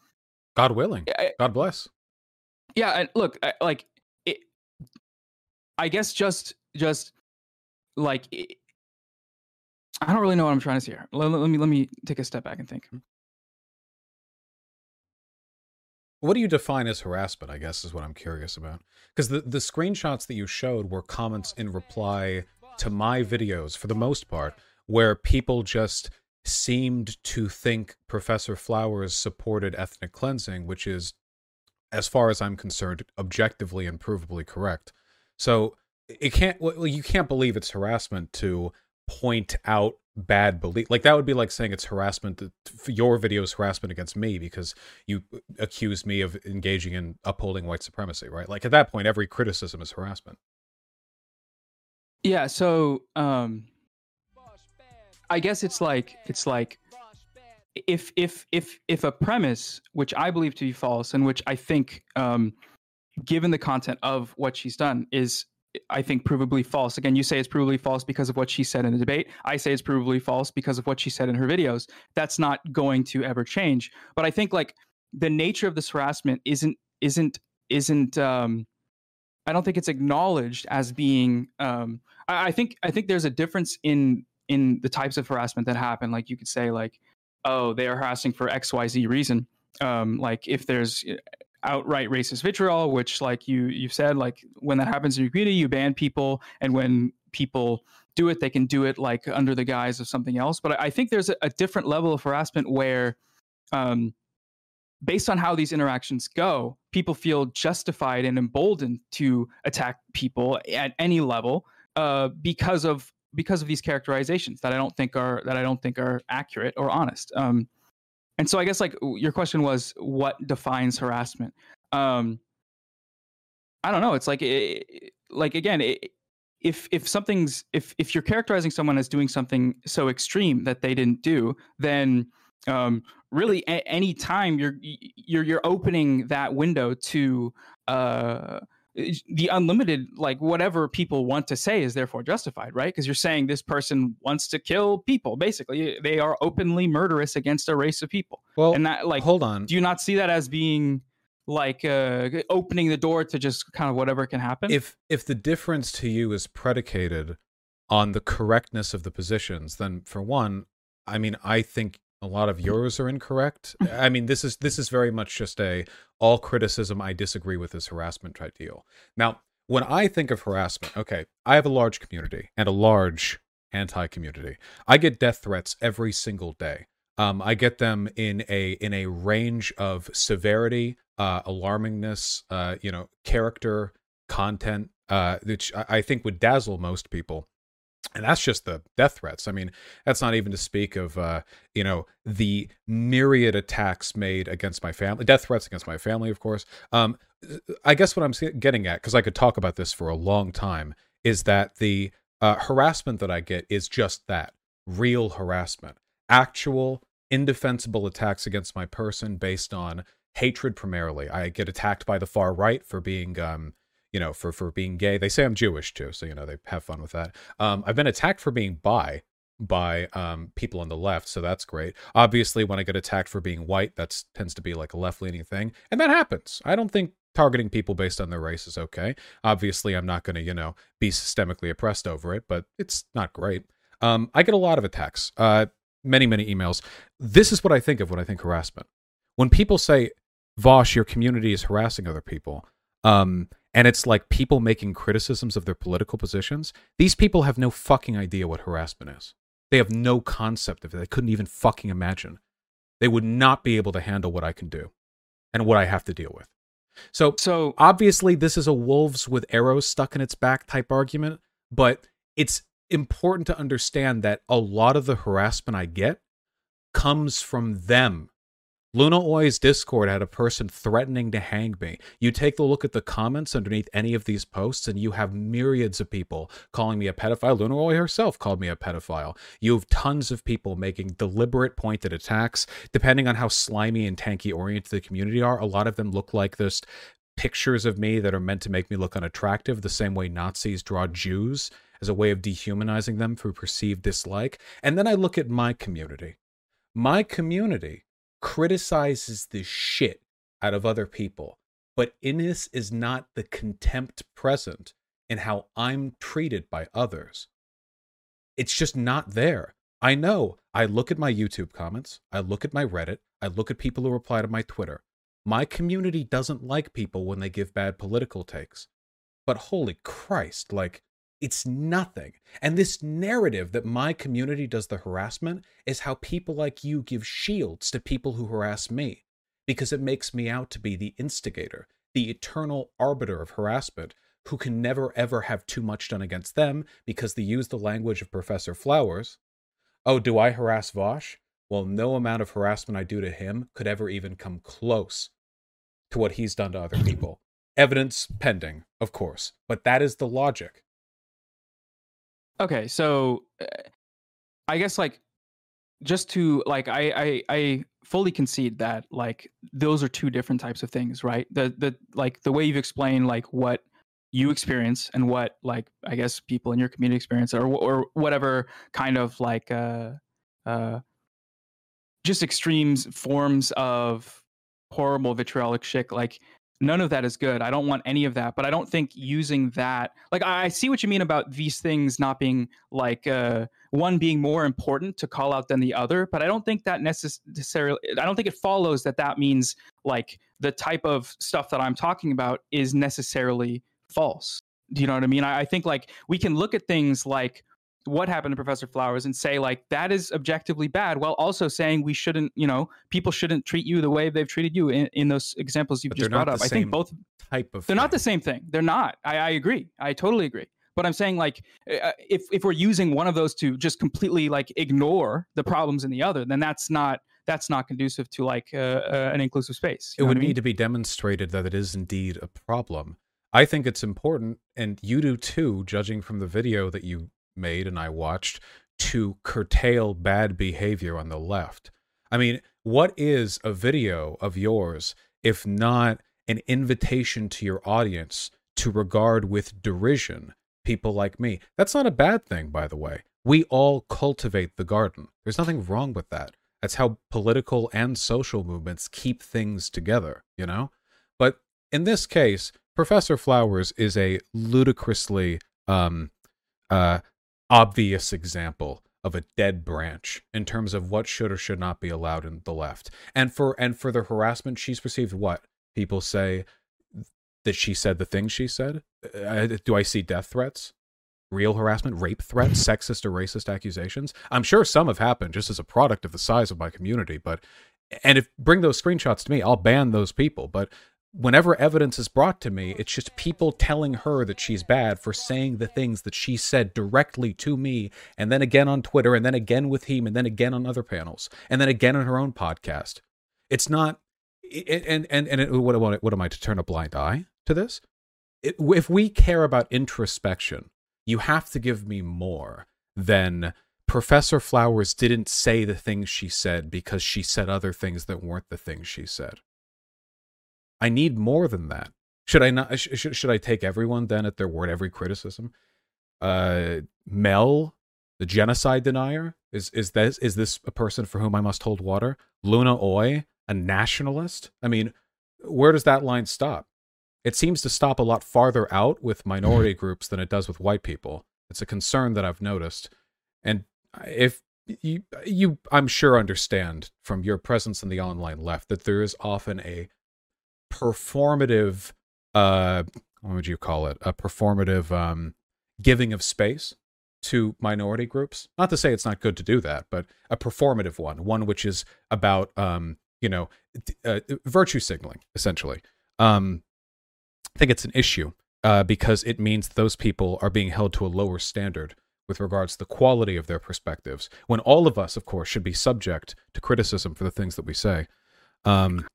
God willing. I- God bless. yeah and look I, like it, i guess just just like it, i don't really know what i'm trying to say here let, let me let me take a step back and think What do you define as harassment? I guess is what I'm curious about. Because the, the screenshots that you showed were comments in reply to my videos for the most part, where people just seemed to think Professor Flowers supported ethnic cleansing, which is, as far as I'm concerned, objectively and provably correct. So it can't. Well, you can't believe it's harassment to point out bad belief. Like that would be like saying it's harassment. Your video is harassment against me because you accused me of engaging in upholding white supremacy, right? Like at that point, every criticism is harassment. yeah so um i guess it's like it's like if if if if a premise which i believe to be false and which i think um given the content of what she's done is I think provably false. Again, you say it's provably false because of what she said in the debate. I say it's provably false because of what she said in her videos. That's not going to ever change. But I think like the nature of this harassment isn't isn't isn't um I don't think it's acknowledged as being um I, I think I think there's a difference in in the types of harassment that happen. Like you could say like, oh, they are harassing for XYZ reason. Um, like if there's outright racist vitriol, which like you you've said, like when that happens in your community, you ban people, and when people do it, they can do it like under the guise of something else. But I, I think there's a, a different level of harassment where, um, based on how these interactions go, people feel justified and emboldened to attack people at any level uh, because of because of these characterizations that I don't think are that I don't think are accurate or honest. Um, and so I guess like your question was what defines harassment? Um, I don't know. It's like eh, like again, eh, if if something's if if you're characterizing someone as doing something so extreme that they didn't do, then um, really a- any time you're you're you're opening that window to uh, the unlimited like whatever people want to say is therefore justified right? Because you're saying this person wants to kill people basically. They are openly murderous against a race of people. Well, and that like hold on. do you not see that as being like uh opening the door to just kind of whatever can happen? If if the difference to you is predicated on the correctness of the positions then for one i mean i think a lot of yours are incorrect. I mean this is this is very much just a all criticism i disagree with is harassment type deal. Now when i think of harassment okay i have a large community and a large anti community i get death threats every single day. Um, i get them in a in a range of severity uh alarmingness uh you know character content uh which I, I think would dazzle most people and that's just the death threats. I mean that's not even to speak of uh you know the myriad attacks made against my family death threats against my family of course. Um i guess what i'm getting at because i could talk about this for a long time is that the uh, harassment that i get is just that real harassment. Actual indefensible attacks against my person based on hatred primarily. I get attacked by the far right for being um you know for for being gay. They say i'm jewish too so you know they have fun with that. Um i've been attacked for being bi by um people on the left so that's great. Obviously when i get attacked for being white that tends to be like a left leaning thing and that happens. I don't think targeting people based on their race is okay. Obviously i'm not going to you know be systemically oppressed over it but it's not great. Um i get a lot of attacks uh many many emails. This is what i think of when i think harassment. When people say Vaush your community is harassing other people um and it's like people making criticisms of their political positions these people have no fucking idea what harassment is. They have no concept of it. They couldn't even fucking imagine. They would not be able to handle what i can do and what i have to deal with. So so obviously this is a wolves with arrows stuck in its back type argument but it's important to understand that a lot of the harassment i get comes from them Luna Oi's Discord had a person threatening to hang me. You take a look at the comments underneath any of these posts, and you have myriads of people calling me a pedophile. Luna Oi herself called me a pedophile. You have tons of people making deliberate pointed attacks. Depending on how slimy and tanky oriented the community are, a lot of them look like this pictures of me that are meant to make me look unattractive, the same way Nazis draw Jews as a way of dehumanizing them through perceived dislike. And then I look at my community. My community criticizes the shit out of other people, but in this is not the contempt present in how I'm treated by others. It's just not there. I know. I look at my YouTube comments, I look at my Reddit, I look at people who reply to my Twitter. My community doesn't like people when they give bad political takes. But holy Christ, like, it's nothing. And this narrative that my community does the harassment is how people like you give shields to people who harass me, because it makes me out to be the instigator, the eternal arbiter of harassment, who can never ever have too much done against them because they use the language of Professor Flowers. Oh, do I harass Vaush? Well, no amount of harassment I do to him could ever even come close to what he's done to other people. Evidence pending, of course, but that is the logic. Okay so uh, i guess like just to like I, I i fully concede that like those are two different types of things right? The the like the way you've explained like what you experience and what like i guess people in your community experience or or whatever kind of like uh uh just extremes forms of horrible vitriolic shit like none of that is good. I don't want any of that but i don't think using that like i see what you mean about these things not being like uh one being more important to call out than the other but i don't think that necessarily i don't think it follows that that means like the type of stuff that i'm talking about is necessarily false. Do you know what i mean? I, I think like we can look at things like what happened to professor flowers and say like that is objectively bad while also saying we shouldn't you know people shouldn't treat you the way they've treated you in, in those examples you've But just brought up i think both Type of they're not the same thing. They're not. I, I agree. I totally agree. But I'm saying like uh, if if we're using one of those to just completely like ignore the problems in the other, then that's not that's not conducive to like uh, uh, an inclusive space. It would I mean? need to be demonstrated that it is indeed a problem. I think it's important, and you do too, judging from the video that you made and I watched, to curtail bad behavior on the left. I mean, what is a video of yours if not an invitation to your audience to regard with derision people like me? That's not a bad thing, by the way. We all cultivate the garden. There's nothing wrong with that. That's how political and social movements keep things together, you know? But in this case, Professor Flowers is a ludicrously um, uh, obvious example of a dead branch in terms of what should or should not be allowed in the left. And for and for the harassment she's received, what people say that she said the things she said. Uh, do I see death threats? Real harassment, rape threats, sexist or racist accusations. I'm sure some have happened just as a product of the size of my community, but and if bring those screenshots to me, I'll ban those people. But whenever evidence is brought to me, it's just people telling her that she's bad for saying the things that she said directly to me, and then again on Twitter, and then again with him, and then again on other panels, and then again on her own podcast. It's not, and and and it, what, what, what am I to turn a blind eye to this? It, if we care about introspection, you have to give me more than Professor Flowers didn't say the things she said because she said other things that weren't the things she said. I need more than that. Should I not? Should, should I take everyone then at their word? Every criticism. Uh, Mel, the genocide denier, is is this is this a person for whom I must hold water? Luna Oi, a nationalist. I mean, where does that line stop? It seems to stop a lot farther out with minority groups than it does with white people. It's a concern that I've noticed, and if you you I'm sure understand from your presence in the online left that there is often a performative uh what would you call it? A performative um giving of space to minority groups. Not to say it's not good to do that but a performative one one which is about um you know uh, virtue signaling essentially. Um i think it's an issue uh, because it means those people are being held to a lower standard with regards to the quality of their perspectives when all of us of course should be subject to criticism for the things that we say. Um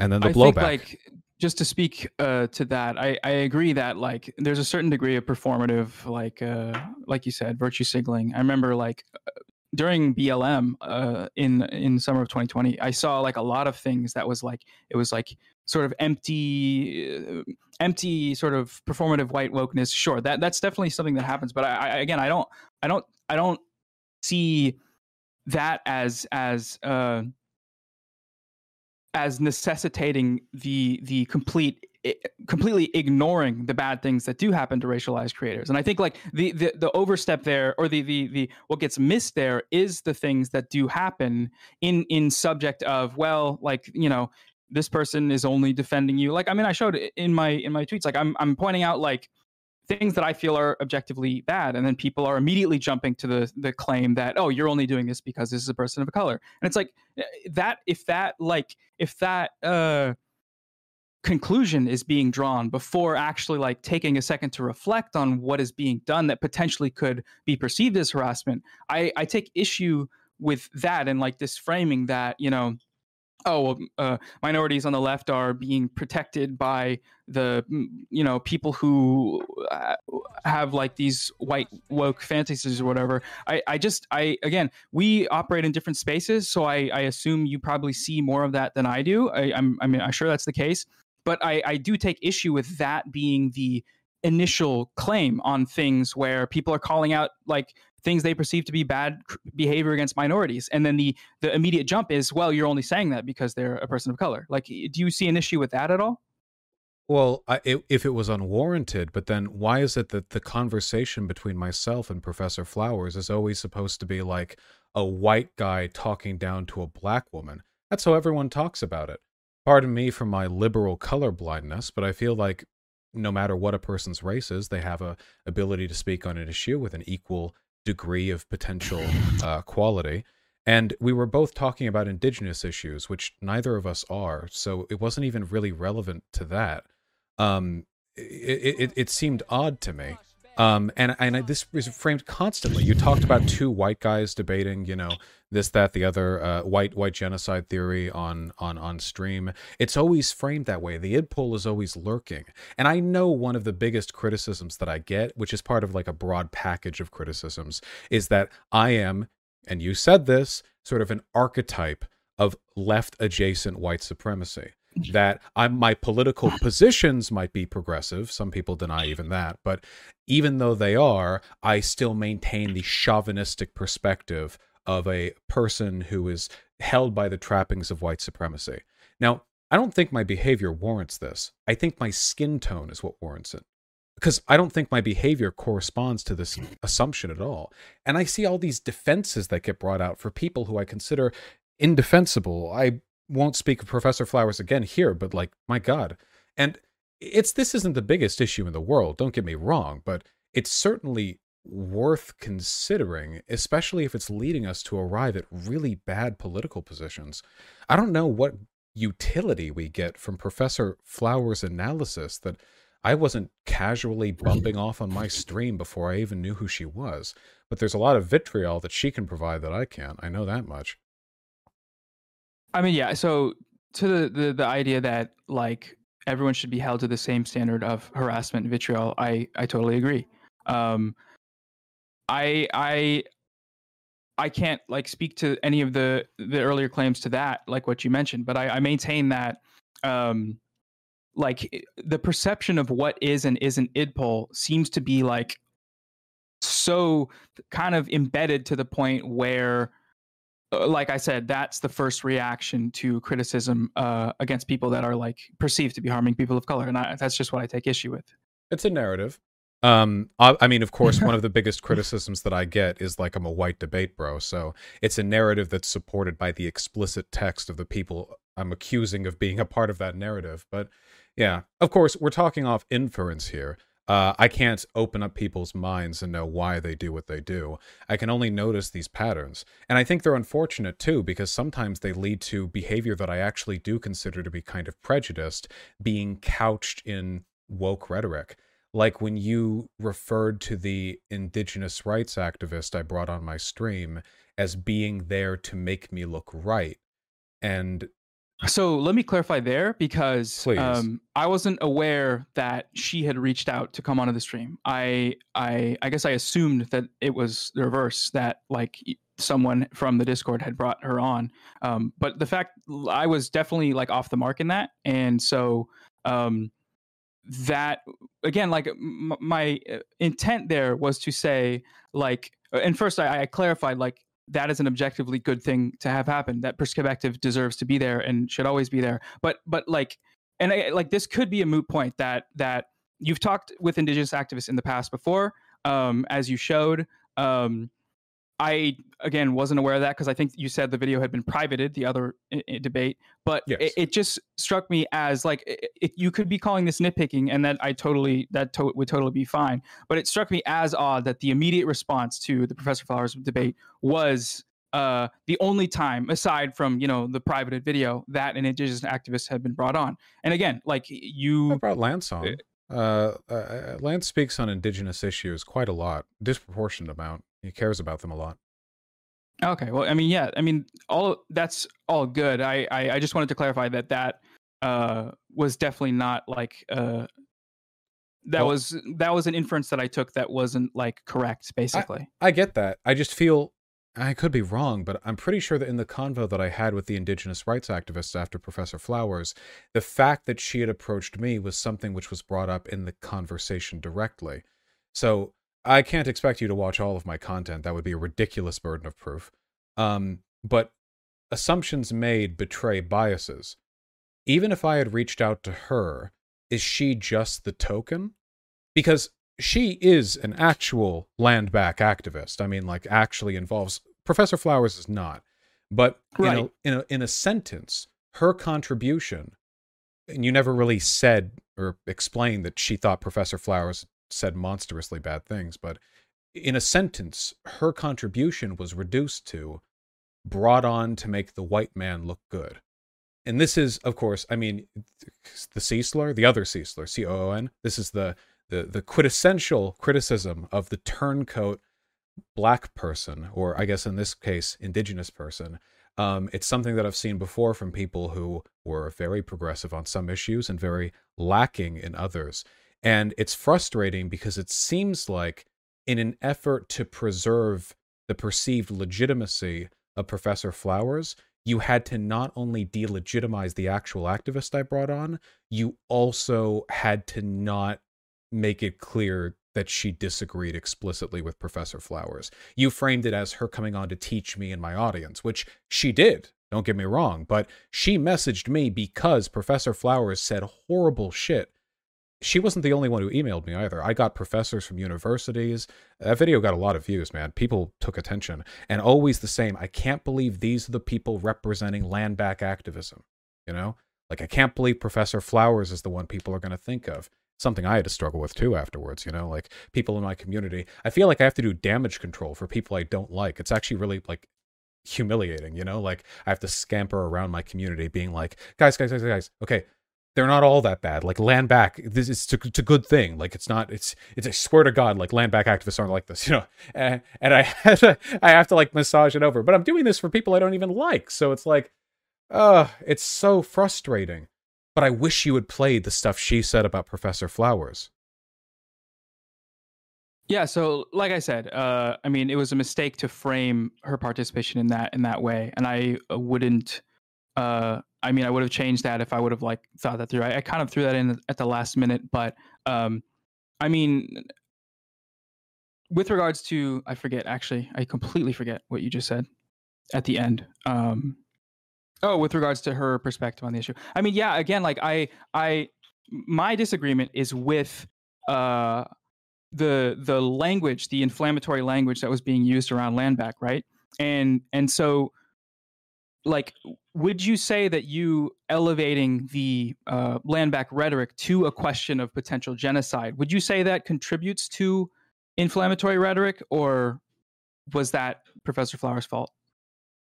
and then the I blowback. Think, like just to speak uh, to that, I, I agree that like there's a certain degree of performative, like uh, like you said, virtue signaling. I remember like uh, during BLM uh, in in summer of 2020, I saw like a lot of things that was like it was like sort of empty, uh, empty sort of performative white wokeness. Sure, that that's definitely something that happens. But I, I again, I don't, I don't, I don't see that as as uh, as necessitating the the complete completely ignoring the bad things that do happen to racialized creators. And i think like the, the the overstep there or the the the what gets missed there is the things that do happen in in subject of well like you know this person is only defending you. Like i mean i showed in my in my tweets like i'm i'm pointing out like things that I feel are objectively bad, and then people are immediately jumping to the the claim that oh you're only doing this because this is a person of color, and it's like eh, that if that like if that uh conclusion is being drawn before actually like taking a second to reflect on what is being done that potentially could be perceived as harassment i i take issue with that and like this framing that you know oh, uh, minorities on the left are being protected by the you know people who uh, have like these white woke fantasies or whatever. I I just I again we operate in different spaces, so I I assume you probably see more of that than I do. I, I'm I mean I'm sure that's the case, but I I do take issue with that being the initial claim on things where people are calling out like things they perceive to be bad behavior against minorities. And then the the immediate jump is well you're only saying that because they're a person of color. Like do you see an issue with that at all? Well I, if it was unwarranted but then why is it that the conversation between myself and professor flowers is always supposed to be like a white guy talking down to a black woman? That's how everyone talks about it. Pardon me for my liberal color blindness but i feel like no matter what a person's race is they have a ability to speak on an issue with an equal degree of potential uh, quality. And we were both talking about indigenous issues, which neither of us are. So it wasn't even really relevant to that. Um, it, it, it seemed odd to me. Um, and and I, this was framed constantly. You talked about two white guys debating, you know, this, that, the other, uh, white white genocide theory on on on stream. It's always framed that way. The idpol is always lurking. And I know one of the biggest criticisms that I get, which is part of like a broad package of criticisms, is that I am, and you said this, sort of an archetype of left adjacent white supremacy. That I'm, my political positions might be progressive. Some people deny even that. But even though they are, I still maintain the chauvinistic perspective of a person who is held by the trappings of white supremacy. Now, I don't think my behavior warrants this. I think my skin tone is what warrants it. Because I don't think my behavior corresponds to this assumption at all. And I see all these defenses that get brought out for people who I consider indefensible. I won't speak of Professor Flowers again here, but like, my God. And it's this isn't the biggest issue in the world, don't get me wrong, but it's certainly worth considering, especially if it's leading us to arrive at really bad political positions. I don't know what utility we get from Professor Flowers' analysis that I wasn't casually bumping off on my stream before I even knew who she was. But there's a lot of vitriol that she can provide that I can't. I know that much. I mean, yeah. So to the, the the idea that like everyone should be held to the same standard of harassment and vitriol, I I totally agree. Um, I I I can't like speak to any of the the earlier claims to that, like what you mentioned, but I, I maintain that um like the perception of what is and isn't idpol seems to be like so kind of embedded to the point where uh, like I said, that's the first reaction to criticism uh, against people that are like perceived to be harming people of color, and I, that's just what I take issue with. It's a narrative. Um, I, I mean, of course, one of the biggest criticisms that I get is like I'm a white debate bro. So it's a narrative that's supported by the explicit text of the people I'm accusing of being a part of that narrative. But yeah, of course, we're talking off inference here. Uh, I can't open up people's minds and know why they do what they do. I can only notice these patterns. And I think they're unfortunate too, because sometimes they lead to behavior that I actually do consider to be kind of prejudiced, being couched in woke rhetoric like when you referred to the indigenous rights activist I brought on my stream as being there to make me look right. And so let me clarify there because um, I wasn't aware that she had reached out to come onto the stream. I I I guess I assumed that it was the reverse that like someone from the Discord had brought her on. Um, but the fact I was definitely like off the mark in that, and so um, that again like m- my uh, intent there was to say like uh, and first I, I, clarified like that is an objectively good thing to have happen that perspective deserves to be there and should always be there. But but like and I, like this could be a moot point that that you've talked with indigenous activists in the past before um, as you showed um, I again wasn't aware of that because I think you said the video had been privated, the other I- I debate. But yes. it, it, just struck me as like it, it, you could be calling this nitpicking, and that I totally that to- would totally be fine. But it struck me as odd that the immediate response to the Professor Flowers debate was uh, the only time, aside from you know the privated video, that an indigenous activist had been brought on. And again, like you I brought Lance on. Uh, uh, uh, Lance speaks on indigenous issues quite a lot, disproportionate amount. He cares about them a lot. Okay. Well, I mean, yeah. I mean, all that's all good. I I, I just wanted to clarify that that uh was definitely not like uh that well, was that was an inference that I took that wasn't like correct basically. I, I get that. I just feel I could be wrong, but I'm pretty sure that in the convo that I had with the indigenous rights activists after Professor Flowers, the fact that she had approached me was something which was brought up in the conversation directly. So I can't expect you to watch all of my content. That would be a ridiculous burden of proof. Um, but assumptions made betray biases. Even if I had reached out to her, is she just the token? Because she is an actual land back activist. I mean, like, actually involves. Professor Flowers is not. But right. in, a, in, a, in a sentence, her contribution, and you never really said or explained that she thought Professor Flowers said monstrously bad things, but in a sentence, her contribution was reduced to brought on to make the white man look good. And this is, of course, I mean, the C slur, the other C slur, C O O N. This is the, the the quintessential criticism of the turncoat black person, or I guess in this case, indigenous person. Um, it's something that I've seen before from people who were very progressive on some issues and very lacking in others. And it's frustrating because it seems like, in an effort to preserve the perceived legitimacy of Professor Flowers, you had to not only delegitimize the actual activist I brought on, you also had to not make it clear that she disagreed explicitly with Professor Flowers. You framed it as her coming on to teach me and my audience, which she did. Don't get me wrong, but she messaged me because Professor Flowers said horrible shit. She wasn't the only one who emailed me either. I got professors from universities. That video got a lot of views, man. People took attention. And always the same. I can't believe these are the people representing land back activism. You know? Like, I can't believe Professor Flowers is the one people are going to think of something I had to struggle with too afterwards, you know, like people in my community. I feel like I have to do damage control for people I don't like. It's actually really like humiliating, you know? Like I have to scamper around my community being like, guys, guys, guys, guys, okay, they're not all that bad. Like land back, this is it's a good thing. Like it's not, it's it's I swear to God, like land back activists aren't like this, you know. And, and I have to, I have to like massage it over. But I'm doing this for people I don't even like. So it's like, uh, it's so frustrating. But I wish you had played the stuff she said about Professor Flowers. Yeah, so like I said, uh, I mean, it was a mistake to frame her participation in that in that way, and I wouldn't. Uh, I mean, I would have changed that if I would have like thought that through. I, I kind of threw that in at the last minute, but um, I mean, with regards to, I forget actually, I completely forget what you just said at the end. Um, oh, with regards to her perspective on the issue. I mean, yeah, again, like I, I, my disagreement is with uh the the language, the inflammatory language that was being used around landback, right? And and so like would you say that you elevating the uh, landback rhetoric to a question of potential genocide would you say that contributes to inflammatory rhetoric or was that professor flowers fault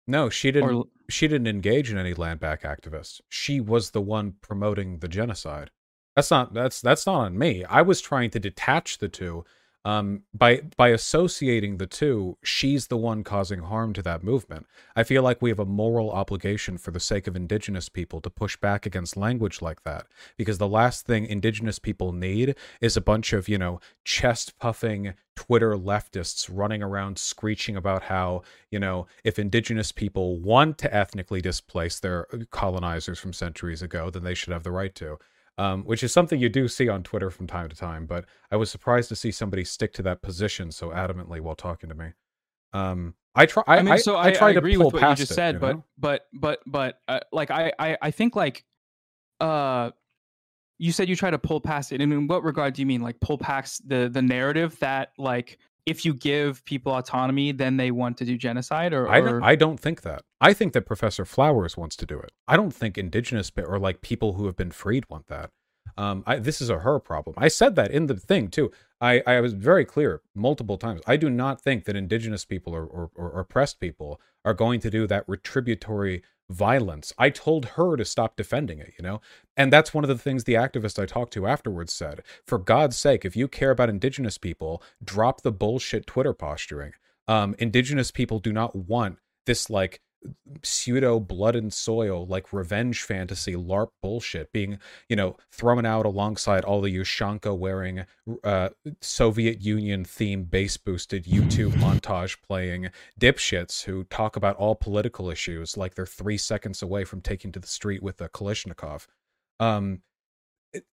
no she didn't or, she didn't engage in any landback activists she was the one promoting the genocide that's not that's that's not on me. I was trying to detach the two. Um, by by associating the two, she's the one causing harm to that movement. I feel like we have a moral obligation for the sake of indigenous people to push back against language like that because the last thing indigenous people need is a bunch of, you know, chest puffing Twitter leftists running around screeching about how, you know, if indigenous people want to ethnically displace their colonizers from centuries ago, then they should have the right to um, which is something you do see on Twitter from time to time. But I was surprised to see somebody stick to that position so adamantly while talking to me. Um, I try. I, I mean, so I, I try I to agree pull with what you just it, said, you know? but but but but uh, like I, I I think like uh you said you try to pull past it and in what regard do you mean like pull past the the narrative that like if you give people autonomy, then they want to do genocide? Or, or... I, don't, I don't think that. I think that Professor Flowers wants to do it. I don't think indigenous or like people who have been freed want that. Um, I, this is a her problem. I said that in the thing too. I, I was very clear multiple times. I do not think that indigenous people or, or, or oppressed people are going to do that retributory violence. I told her to stop defending it, you know? And that's one of the things the activist I talked to afterwards said. For God's sake, if you care about indigenous people, drop the bullshit Twitter posturing. Um, indigenous people do not want this like pseudo blood and soil like revenge fantasy larp bullshit being you know thrown out alongside all the ushanka wearing uh soviet union theme bass boosted youtube montage playing dipshits who talk about all political issues like they're three seconds away from taking to the street with a kalashnikov. Um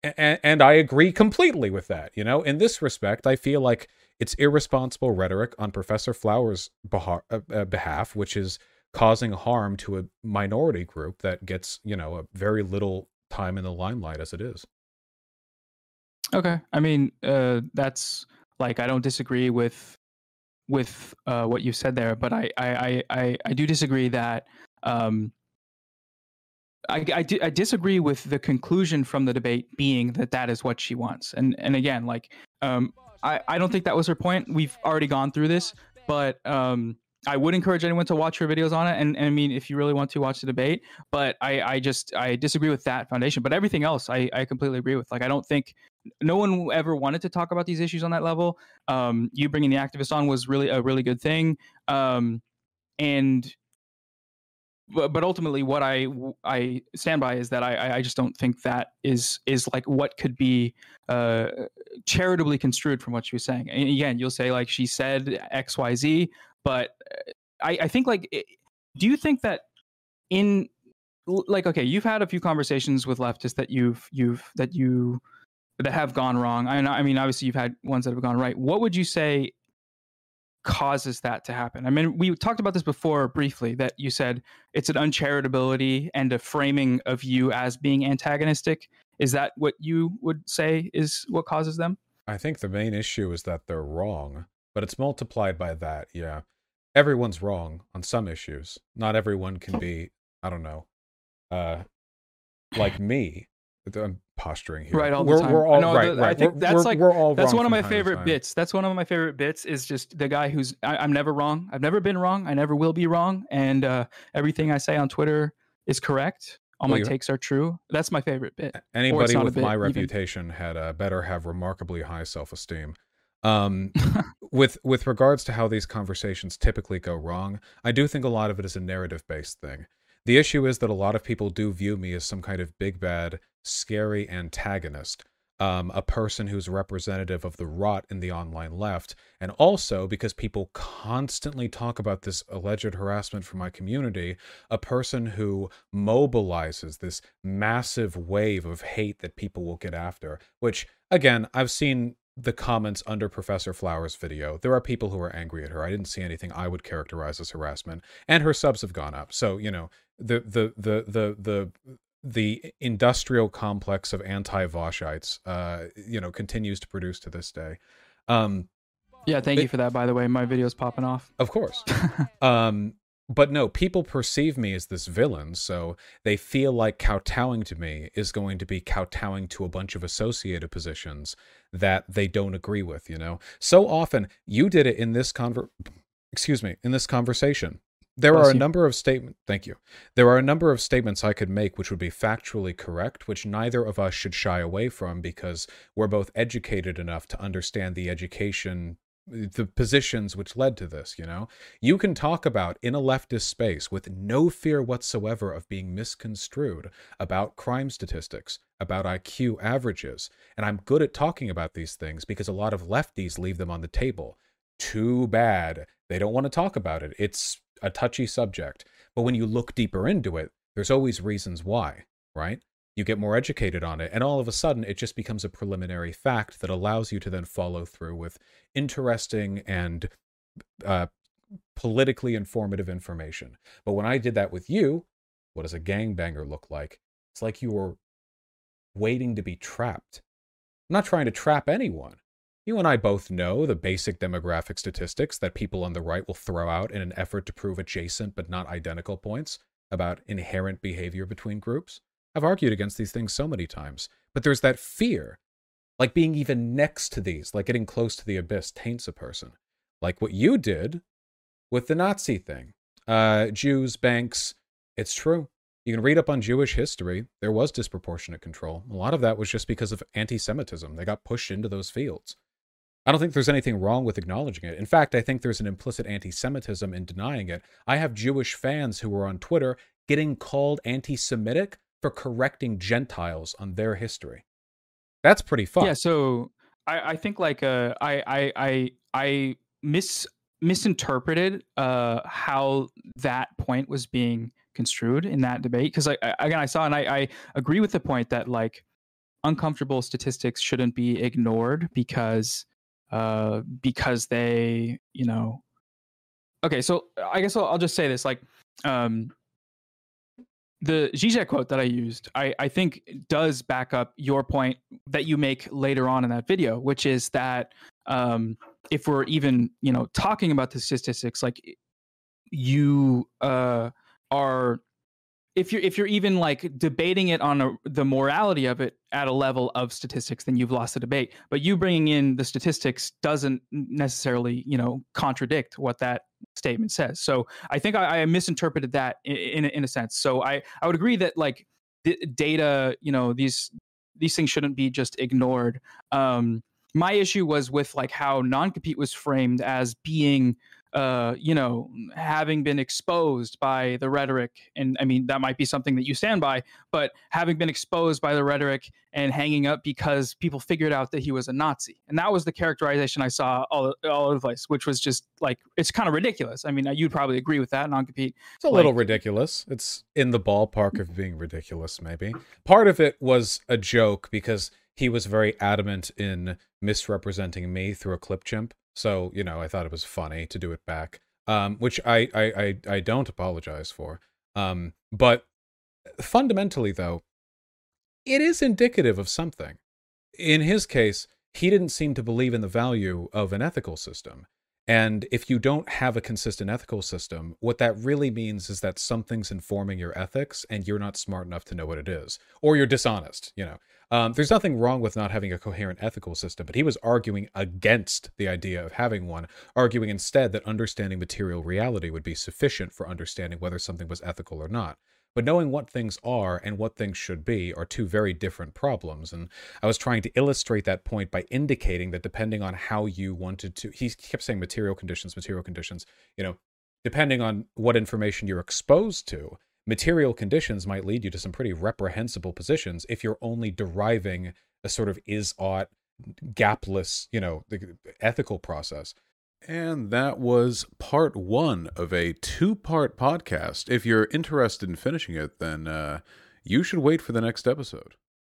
and, and i agree completely with that you know? In this respect i feel like it's irresponsible rhetoric on professor flowers uh, uh, behalf which is causing harm to a minority group that gets you know a very little time in the limelight as it is okay i mean uh that's like i don't disagree with with uh what you said there but i i i i do disagree that um I, I, I disagree with the conclusion from the debate being that that is what she wants. And and again, like um, I, I don't think that was her point. We've already gone through this, but um, I would encourage anyone to watch her videos on it, and, and I mean, if you really want to watch the debate, but I, I just I disagree with that foundation. But everything else, I, I completely agree with. Like, I don't think no one ever wanted to talk about these issues on that level. Um, you bringing the activist on was really a really good thing, um, and but, but ultimately, what I I stand by is that I I just don't think that is is like what could be uh, charitably construed from what she was saying. And again, you'll say like she said X Y Z but uh, I, I think like, do you think that in like okay, you've had a few conversations with leftists that you've you've that you that have gone wrong. I, I mean, obviously you've had ones that have gone right. What would you say causes that to happen? I mean, we talked about this before briefly that you said it's an uncharitability and a framing of you as being antagonistic. Is that what you would say is what causes them? I think the main issue is that they're wrong, but it's multiplied by that. Yeah. Everyone's wrong on some issues. Not everyone can be, I don't know, uh, like me. I'm posturing here. Right, all we're, the time. We're all no, right, the, right. I think we're, that's we're, like we're all that's one of my favorite bits. That's one of my favorite bits. Is just the guy who's I, I'm never wrong. I've never been wrong. I never will be wrong. And uh, everything I say on Twitter is correct. All Well, my you- takes are true. That's my favorite bit. Anybody with bit my even. reputation had uh, better have remarkably high self-esteem. Um, with with regards to how these conversations typically go wrong, I do think a lot of it is a narrative-based thing. The issue is that a lot of people do view me as some kind of big bad, scary antagonist, um, a person who's representative of the rot in the online left, and also because people constantly talk about this alleged harassment from my community, a person who mobilizes this massive wave of hate that people will get after. Which, again, I've seen the comments under Professor Flowers' video. There are people who are angry at her. I didn't see anything I would characterize as harassment, and her subs have gone up. So you know the the the the the the industrial complex of anti-Vaushites, uh, you know, continues to produce to this day. Um, Yeah, thank It- you for that. By the way, my video's popping off. of course. um, but no, people perceive me as this villain, so they feel like kowtowing to me is going to be kowtowing to a bunch of associated positions that they don't agree with, you know? So often, you did it in this conver excuse me, in this conversation. There Bless are a you. number of statements, thank you. There are a number of statements I could make which would be factually correct, which neither of us should shy away from because we're both educated enough to understand the education the positions which led to this, you know? You can talk about in a leftist space with no fear whatsoever of being misconstrued about crime statistics, about IQ averages. And I'm good at talking about these things because a lot of lefties leave them on the table. Too bad. They don't want to talk about it. It's a touchy subject. But when you look deeper into it, there's always reasons why, right? You get more educated on it, and all of a sudden it just becomes a preliminary fact that allows you to then follow through with interesting and uh, politically informative information. But when I did that with you, what does a gangbanger look like? It's like you were waiting to be trapped. I'm not trying to trap anyone. You and I both know the basic demographic statistics that people on the right will throw out in an effort to prove adjacent but not identical points about inherent behavior between groups. I've argued against these things so many times, but there's that fear. Like being even next to these, like getting close to the abyss, taints a person. Like what you did with the Nazi thing. Uh, Jews, banks, it's true. You can read up on Jewish history. There was disproportionate control. A lot of that was just because of anti Semitism. They got pushed into those fields. I don't think there's anything wrong with acknowledging it. In fact, I think there's an implicit anti Semitism in denying it. I have Jewish fans who were on Twitter getting called anti Semitic for correcting Gentiles on their history. That's pretty fun. Yeah, so I, I think like uh, I I I I mis misinterpreted uh, how that point was being construed in that debate because I, I again I saw and I, I agree with the point that like uncomfortable statistics shouldn't be ignored because uh because they you know okay so I guess I'll, I'll just say this like um the Zizek quote that I used, I, I think does back up your point that you make later on in that video, which is that um, if we're even, you know, talking about the statistics, like you uh, are, if you're if you're even like debating it on a, the morality of it at a level of statistics, then you've lost the debate. But you bringing in the statistics doesn't necessarily, you know, contradict what that statement says. So I think I, I misinterpreted that in, in, a- in a sense. So I, I would agree that like the data, you know, these these things shouldn't be just ignored. Um, my issue was with like how non-compete was framed as being uh, you know, having been exposed by the rhetoric, and I mean that might be something that you stand by, but having been exposed by the rhetoric and hanging up because people figured out that he was a Nazi, and that was the characterization I saw all all over the place, which was just like it's kind of ridiculous. I mean, you'd probably agree with that, non-compete. It's a like, little ridiculous. It's in the ballpark of being ridiculous, maybe. Part of it was a joke because he was very adamant in misrepresenting me through a clip chimp so, you know, I thought it was funny to do it back, um, which I, I, I, I don't apologize for. Um, but fundamentally, though, it is indicative of something. In his case, he didn't seem to believe in the value of an ethical system. And if you don't have a consistent ethical system, what that really means is that something's informing your ethics and you're not smart enough to know what it is, or you're dishonest, you know. Um, there's nothing wrong with not having a coherent ethical system, but he was arguing against the idea of having one, arguing instead that understanding material reality would be sufficient for understanding whether something was ethical or not. But knowing what things are and what things should be are two very different problems. And I was trying to illustrate that point by indicating that depending on how you wanted to, he kept saying material conditions, material conditions, you know, depending on what information you're exposed to, material conditions might lead you to some pretty reprehensible positions if you're only deriving a sort of is ought gapless you know ethical process. And that was part one of a two part podcast. If you're interested in finishing it then uh, you should wait for the next episode